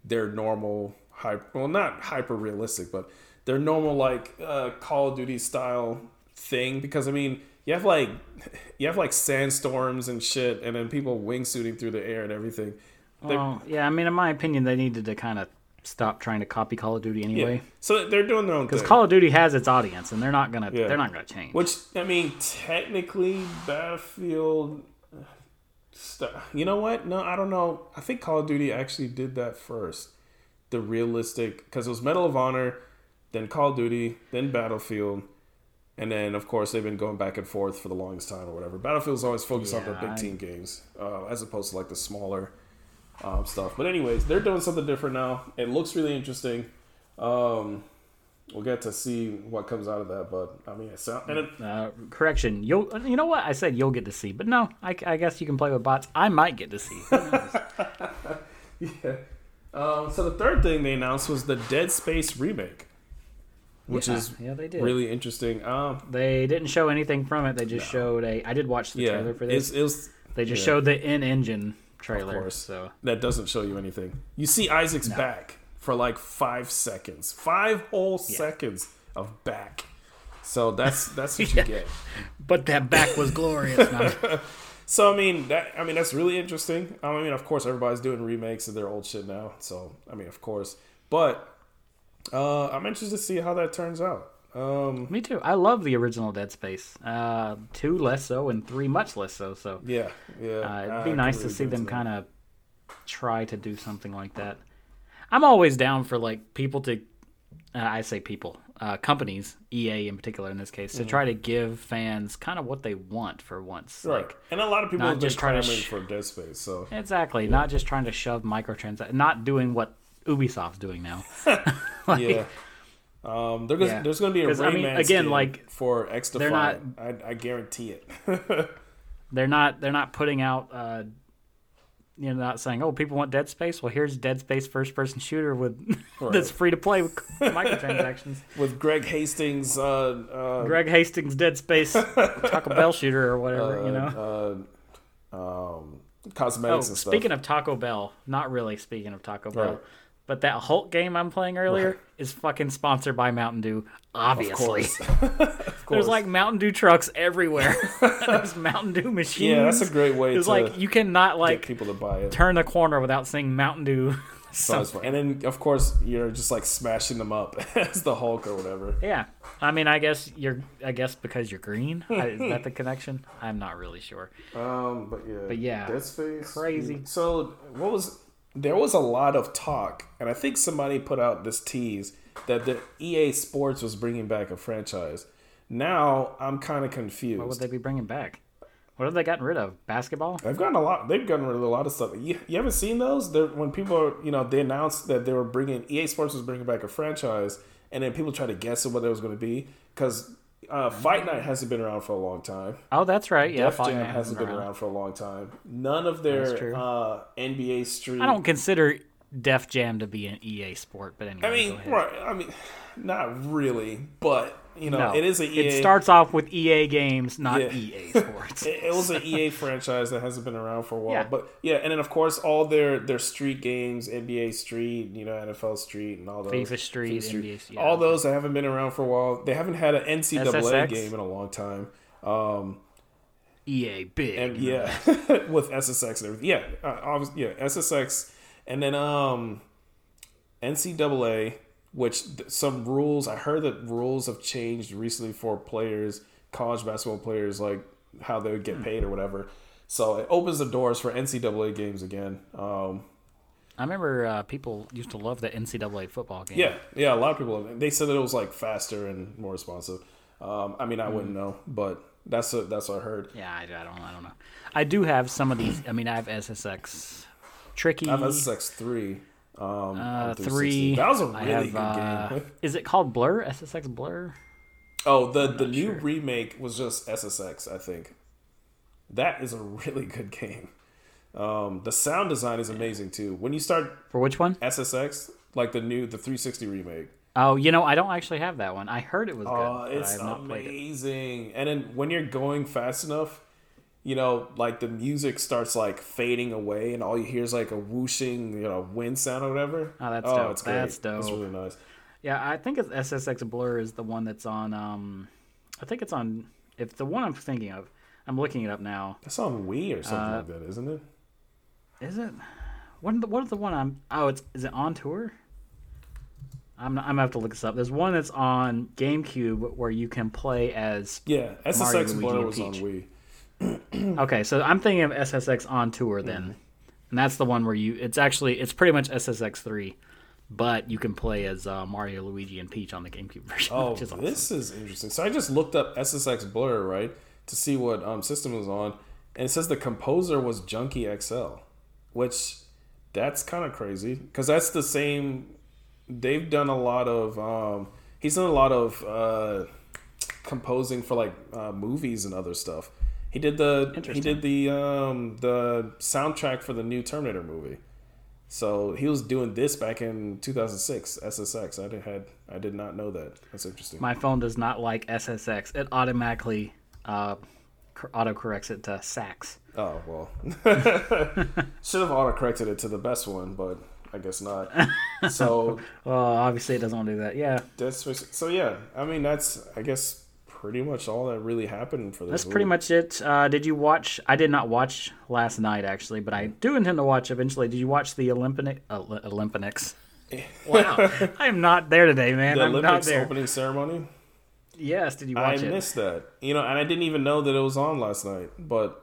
their normal hyper well not hyper realistic but their normal like uh, call of duty style thing because i mean you have like *laughs* you have like sandstorms and shit, and then people wingsuiting through the air and everything. Well, yeah, I mean, in my opinion, they needed to kind of stop trying to copy Call of Duty yeah. anyway. So they're doing their own. Because Call of Duty has its audience, and they're not gonna Yeah. they're not gonna change. Which I mean, technically, Battlefield. uh, st- You know what? No, I don't know. I think Call of Duty actually did that first. The realistic, because it was Medal of Honor, then Call of Duty, then Battlefield, and then of course they've been going back and forth for the longest time or whatever. Battlefield's always focused on the big I- team games, uh, as opposed to like the smaller um, stuff. But anyways, they're doing something different now. It looks really interesting. Um, we'll get to see what comes out of that, but I mean, it sounds and it, uh, correction, you'll you know what I said you'll get to see, but no, I, I guess you can play with bots. I might get to see. *laughs* *laughs* Yeah. Um, so the third thing they announced was the Dead Space remake, which Yeah, is yeah, they did. really interesting. Um, They didn't show anything from it. They just showed a. I did watch the yeah, trailer for it's, this. it was they just yeah. showed the in-engine trailer. course. So that doesn't show you anything. You see Isaac's back for like five seconds, five whole seconds of back. So that's that's what *laughs* Yeah. you get. But that back was glorious. *laughs* So I mean that I mean that's really interesting. I mean, of course, everybody's doing remakes of their old shit now. So I mean, of course, but uh, I'm interested to see how that turns out. Um, Me too. I love the original Dead Space. Uh, two less so, and three much less so. So yeah, yeah. uh, it'd be can nice to see them kind of try to do something like that. I'm always down for like people to. Uh, I say people, uh, companies, EA in particular in this case, to try to give fans kind of what they want for once. Mm-hmm. Right. Like and a lot of people have just trying to sh- for Dead Space. So exactly, not just trying to shove microtransactions, not doing what Ubisoft's doing now. *laughs* *laughs* Like, yeah. Um, there Yeah. there's going to be a 'Cause, I mean, again, like, for XDefiant. I, I guarantee it. *laughs* they're not they're not putting out uh you know not saying oh people want dead space well here's dead space first person shooter with *laughs* that's free to play with *laughs* microtransactions With Greg Hastings, uh, uh, greg hastings dead space taco bell shooter or whatever you know uh, um, oh cosmetics and stuff. speaking of taco bell not really speaking of taco bell Right. But that hulk game i'm playing earlier is fucking sponsored by mountain dew obviously of course. *laughs* there's like mountain dew trucks everywhere *laughs* *laughs* there's mountain dew machines yeah, that's a great way it's to like you cannot like people to buy it. turn the corner without seeing Mountain Dew. So. And then, of course, you're just like smashing them up as the Hulk or whatever. yeah, I mean, I guess you're. I guess because you're green. I- Is that the connection? I'm not really sure. Um, but yeah, But yeah, Dead Space, crazy. So what was there was a lot of talk, and I think somebody put out this tease that the EA Sports was bringing back a franchise. Now I'm kind of confused. What would they be bringing back? What have they gotten rid of? Basketball? They've gotten a lot. They've gotten rid of a lot of stuff. You, you haven't seen those? They're, when people, are, you know, they announced that they were bringing EA Sports was bringing back a franchise, and then people try to guess at what it was going to be because uh, Fight Night hasn't been around for a long time. Oh, that's right. Yeah, Def Fight Jam Night hasn't been around for a long time. None of their uh, NBA Street. I don't consider Def Jam to be an EA sport, but anyway. I mean, right? I mean, not really, but you know, No, it is a EA. It starts off with EA games, not Yeah. EA *laughs* Sports. It, it was an EA franchise that hasn't been around for a while, Yeah. but yeah, and then of course all their their street games, NBA Street, you know, NFL Street, and all those FIFA Street, NBA, yeah. all those that haven't been around for a while. They haven't had an NCAA SSX? game in a long time. Um, EA big. and yeah, *laughs* with SSX and everything. Yeah, uh, obviously, yeah, SSX, and then um, NCAA, which some rules I heard that rules have changed recently for players, college basketball players, like how they would get paid or whatever. So it opens the doors for NCAA games again. Um, I remember uh, people used to love the NCAA football game. yeah, yeah, a lot of people they said that it was like faster and more responsive. Um, I mean, I Hmm. wouldn't know, but that's a, that's what I heard. Yeah, I, I don't. I don't know. I do have some of these. I mean, I have SSX, Tricky, I have SSX three. Um, uh, three. That was a really have, good uh, game. is it called Blur? SSX Blur? Oh, the the new sure. remake was just SSX, I think. That is a *laughs* really good game. Um, the sound design is amazing too. When you start For which one? SSX, like the new the 360 remake, Oh, you know, I don't actually have that one. I heard it was good, oh, but I it's have not it. amazing. And then when you're going fast enough, you know, like the music starts like fading away, and all you hear is like a whooshing, you know, wind sound or whatever. Oh, that's dope. It's great. That's dope. It's really nice. Yeah, I think it's SSX Blur is the one that's on. Um, I think it's on if the one I'm thinking of, I'm looking it up now. That's on Wii or something Uh, like that, isn't it? Is it? What the what is the one I'm? Oh, it's is it on tour? I'm not, I'm gonna have to look this up. There's one that's on GameCube where you can play as. Yeah, SSX Luigi, Blur was on Wii. *clears throat* Okay, so I'm thinking of SSX on tour then, Mm-hmm. and that's the one where you. It's actually it's pretty much SSX three, but you can play as uh, Mario, Luigi, and Peach on the GameCube *laughs* version. Oh, which is awesome. this is interesting. So I just looked up SSX Blur, right, to see what um, system was on, and it says the composer was Junkie XL, which that's kind of crazy because that's the same. They've done a lot of. Um, he's done a lot of uh, composing for like uh, movies and other stuff. He did the he did the um, the soundtrack for the new Terminator movie. So he was doing this back in 2006 SSX. I did had I did not know that. That's interesting. My phone does not like SSX. It automatically uh, auto corrects it to Sax. Oh well, *laughs* *laughs* should have auto corrected it to the best one, but I guess not. *laughs* So Well, obviously it doesn't want to do that. Yeah, that's so yeah. I mean that's I guess pretty much all that really happened for this. that's pretty much it. Uh, did you watch? I did not watch last night actually, but I do intend to watch eventually. Did you watch the Olympic uh, Olympics? *laughs* Wow, I am not there today, man. the I'm not Olympics there. opening ceremony. Yes, did you I watch it? missed that. You know, and I didn't even know that it was on last night. But I,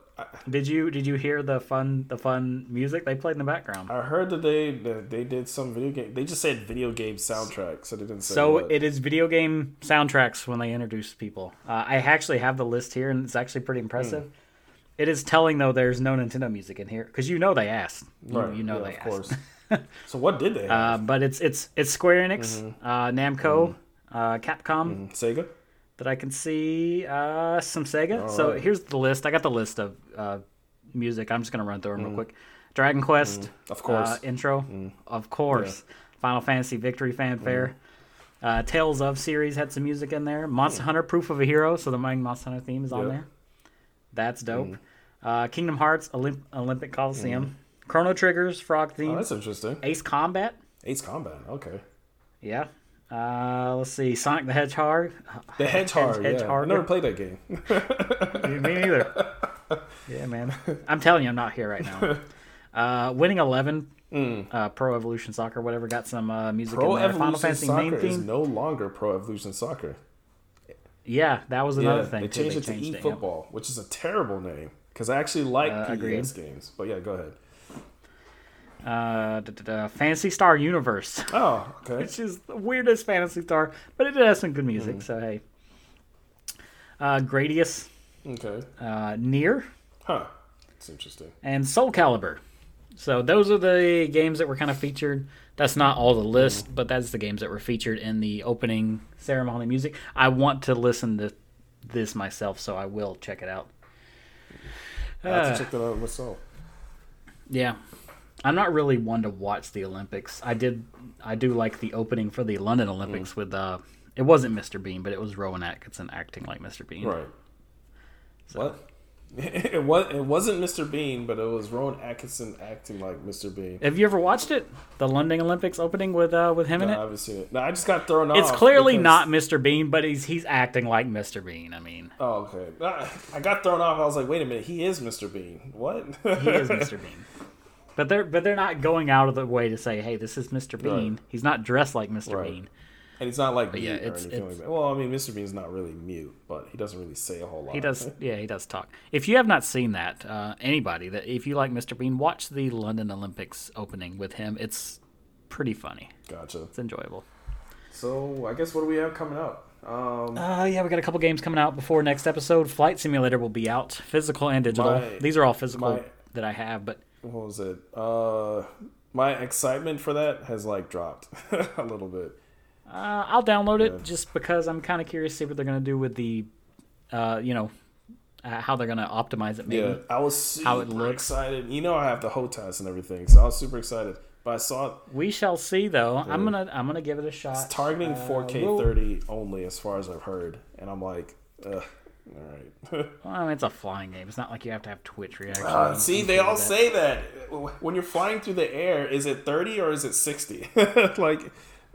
Did you did you hear the fun the fun music they played in the background? I heard that they that they did some video game. They just said video game soundtrack, so they didn't say. So what. it is video game soundtracks when they introduce people. Uh, I actually have the list here, and it's actually pretty impressive. Hmm. It is telling though there's no Nintendo music in here because you know they asked. You, Right, you know yeah, they of asked. course. *laughs* so what did they Uh, but it's it's it's Square Enix, Mm-hmm. uh, Namco, uh, Capcom Sega. That I can see, uh, some Sega. so right. here's the list. I got the list of uh, music. I'm just gonna run through them real quick. Dragon Quest, Mm-hmm. Of course. Mm. uh, intro, of course. Final Fantasy Victory Fanfare. Mm. Uh, Tales of series had some music in there. Monster Hunter Proof of a Hero, so the main Monster Hunter theme is on Yeah. there. That's dope. Mm. Uh, Kingdom Hearts Olymp- Olympic Coliseum. Chrono Triggers Frog Oh, theme. that's interesting. Ace Combat. Ace Combat. Okay. Yeah. Uh, let's see. Sonic the Hedgehog. The Hedgehog. yeah. I Hedgehog. never played that game. Me neither. *laughs* Yeah, man. I'm telling you, I'm not here right now. Uh, Winning Eleven, uh, Pro Evolution Soccer, whatever, got some uh, music. Pro in there. Final Evolution Fantasy Soccer main is theme. no longer Pro Evolution Soccer. Yeah, that was another yeah, thing. they changed it to changed E yep. Football, which is a terrible name because I actually like Uh, PES agreed. games. But yeah, go ahead. Uh, da, da, da, Phantasy Star Universe, *laughs* Oh, okay. which is the weirdest Phantasy Star, but it has some good music. Hmm. So hey. Uh, Gradius, Okay. uh, NieR, Huh. It's interesting. and Soul Calibur. So those are the games that were kind of featured. That's not all the list, Mm-hmm. but that's the games that were featured in the opening ceremony music. I want to listen to this myself, so I will check it out. I have Uh, to check that out myself. yeah, I'm not really one to watch the Olympics. I did, I do like the opening for the London Olympics Mm. with uh, it wasn't Mr. Bean, but it was Rowan Atkinson acting like Mr. Bean. Right. What? *laughs* It was. It wasn't Mr. Bean, but it was Rowan Atkinson acting like Mr. Bean. Have you ever watched it? The London Olympics opening with uh, with him No, in I it. haven't seen it. No, I just got thrown off. It's clearly because- not Mr. Bean, but he's he's acting like Mr. Bean. I mean, Oh, okay. *laughs* I got thrown off. I was like, wait a minute, he is Mr. Bean. What? he is *laughs* Mr. Bean. But they're but they're not going out of the way to say, "Hey, this is Mr. Bean." Right. He's not dressed like Mr. Right. Bean. And he's not like mute yeah, or anything it's- like that. Well, I mean, Mr. Bean's not really mute, but he doesn't really say a whole lot. He does, *laughs* yeah, he does talk. If you have not seen that, uh, anybody that if you like Mr. Bean, watch the London Olympics opening with him. It's pretty funny. Gotcha. It's enjoyable. So I guess what do we have coming out? Um, Uh, yeah, we got a couple games coming out before next episode. Flight Simulator will be out, physical and digital. My- These are all physical my- that I have, but what was it? Uh, my excitement for that has like dropped *laughs* a little bit. Uh, I'll download it just because I'm kind of curious to see what they're going to do with the, uh, you know, uh, how they're going to optimize it. Maybe. Yeah, I was super How it looks. excited. You know, I have the HOTAS and everything, so I was super excited. But I saw it We shall see, though. I'm gonna I'm gonna give it a shot. It's targeting Uh, 4K we'll- 30 only, as far as I've heard, and I'm like, ugh, all right. *laughs* Well, I mean, it's a flying game. It's not like you have to have Twitch reaction. Uh, see, they all that. say that when you're flying through the air, is it 30 or is it 60? *laughs* like,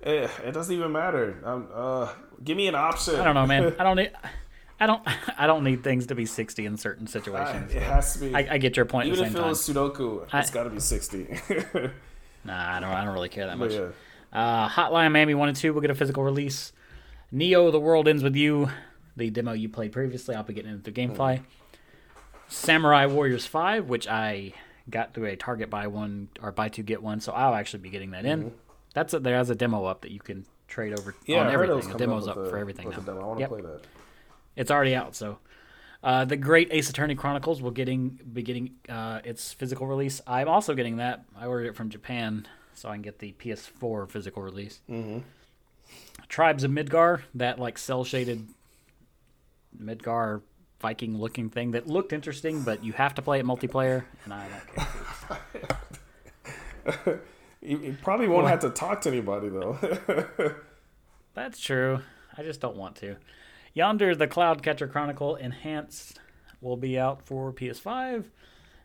eh, it doesn't even matter. Um, uh, give me an option. I don't know, man. *laughs* I don't. e- I don't I don't need things to be 60 in certain I, situations. it has to be. I, I get your point at even the if same it time. was Sudoku, it's got to be sixty. Nah, I don't I don't really care that much. yeah, Uh, Hotline Miami 1 and 2 will get a physical release. Neo, The World Ends With You, the demo you played previously. I'll be getting into Gamefly. Samurai Warriors 5, which I got through a Target buy one or buy two get one, so I'll actually be getting that in. That's a, there has a demo up that you can trade over yeah. on I heard it everything. The demo's up, up for everything now. I want to Yep. play that. It's already out, so uh, the Great Ace Attorney Chronicles will getting be getting uh, its physical release. I'm also getting that. I ordered it from Japan, so I can get the PS4 physical release. Mm-hmm. Tribes of Midgar, that like cell shaded Midgar Viking looking thing that looked interesting, but you have to play it multiplayer, and I don't care. *laughs* You, you probably won't have to talk to anybody though. *laughs* That's true. I just don't want to. Yonder, the Cloudcatcher Chronicle Enhanced will be out for PS5,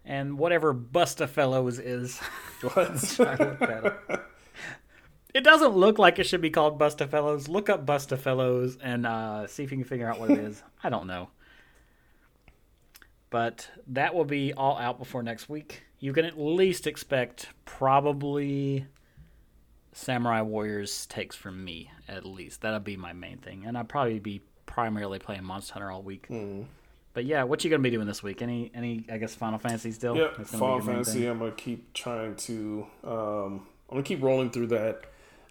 and whatever Bustafellows is. what? *laughs* I looked that up. It doesn't look like it should be called Bustafellows. Look up Bustafellows and uh, see if you can figure out what it *laughs* is. I don't know. But that will be all out before next week. You can at least expect probably Samurai Warriors takes from me, at least. That'll be my main thing. And I'll probably be primarily playing Monster Hunter all week. But yeah, what you gonna be doing this week? Any any I guess Final Fantasy still? Yep, That's gonna be Final Fantasy. I'm gonna keep trying to. Um, I'm gonna keep rolling through that.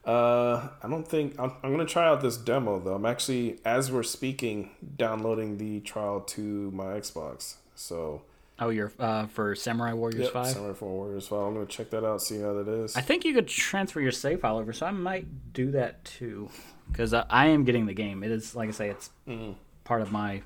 Uh, I don't think I'm, I'm gonna try out this demo though. I'm actually, as we're speaking, downloading the trial to my Xbox. So Oh, you're uh, for Samurai Warriors yep, Five. Samurai Warriors Five. I'm gonna check that out, see how that is. I think you could transfer your save file over, so I might do that too. Because uh, I am getting the game. It is, like I say, it's Mm-hmm. part of my.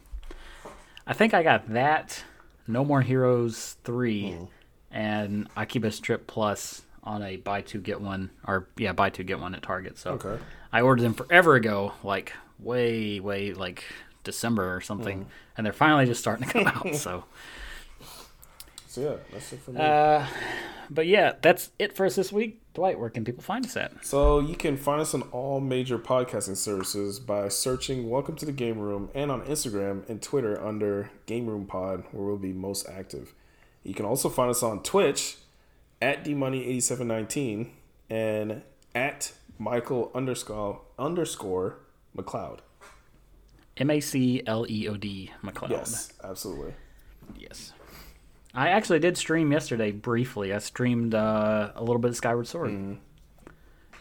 I think I got that, No More Heroes 3, Mm-hmm. and Akiba's Trip Plus on a buy two, get one, or yeah, buy two, get one at Target. So Okay. I ordered them forever ago, like way, way, like December or something, Mm-hmm. and they're finally just starting to come out. *laughs* So. So yeah, that's it for me. Uh, but yeah, that's it for us this week. Dwight, where can people find us at? So you can find us on all major podcasting services by searching "Welcome to the Game Room" and on Instagram and Twitter under Game Room Pod, where we'll be most active. You can also find us on Twitch at dmoney8719 and at Michael underscore underscore MacLeod. M A C L E O D MacLeod. Yes, absolutely. Yes. I actually did stream yesterday briefly. I streamed uh, a little bit of Skyward Sword.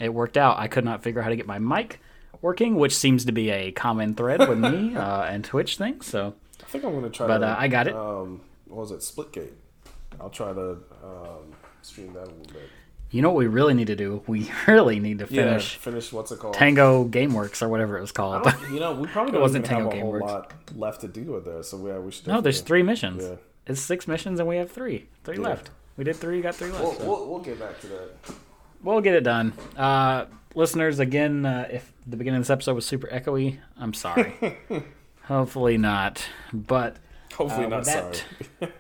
It worked out. I could not figure out how to get my mic working, which seems to be a common thread with me *laughs* uh, and Twitch things. So I think I'm gonna try. But, to, uh, I got it. Um, what was it? Splitgate. I'll try to um, stream that a little bit. you know what we really need to do? We *laughs* really need to Yeah, finish finish what's it called? Tango GameWorks or whatever it was called. You know, we probably *laughs* don't wasn't even have a Tango whole lot left to do with there. So yeah, we should. no, there's three missions. Yeah. It's six missions and we have three. Three Yeah. left. We did three, got three left. We'll, so. we'll, we'll get back to that. We'll get it done. Uh, listeners, again, uh, if the beginning of this episode was super echoey, I'm sorry. *laughs* Hopefully not. But, Hopefully Uh, not that- sorry.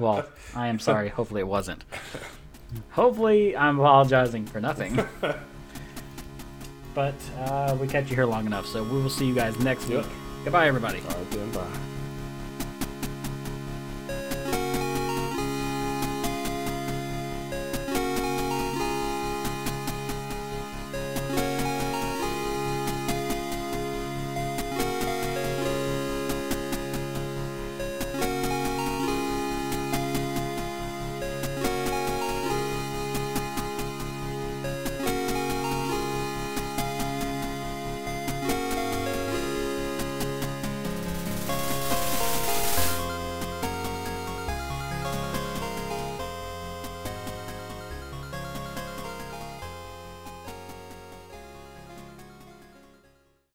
Well, I am sorry. Hopefully it wasn't. Hopefully I'm apologizing for nothing. But uh, we kept you here long enough, so we will see you guys next Yep. week. Goodbye, everybody. All right, then bye.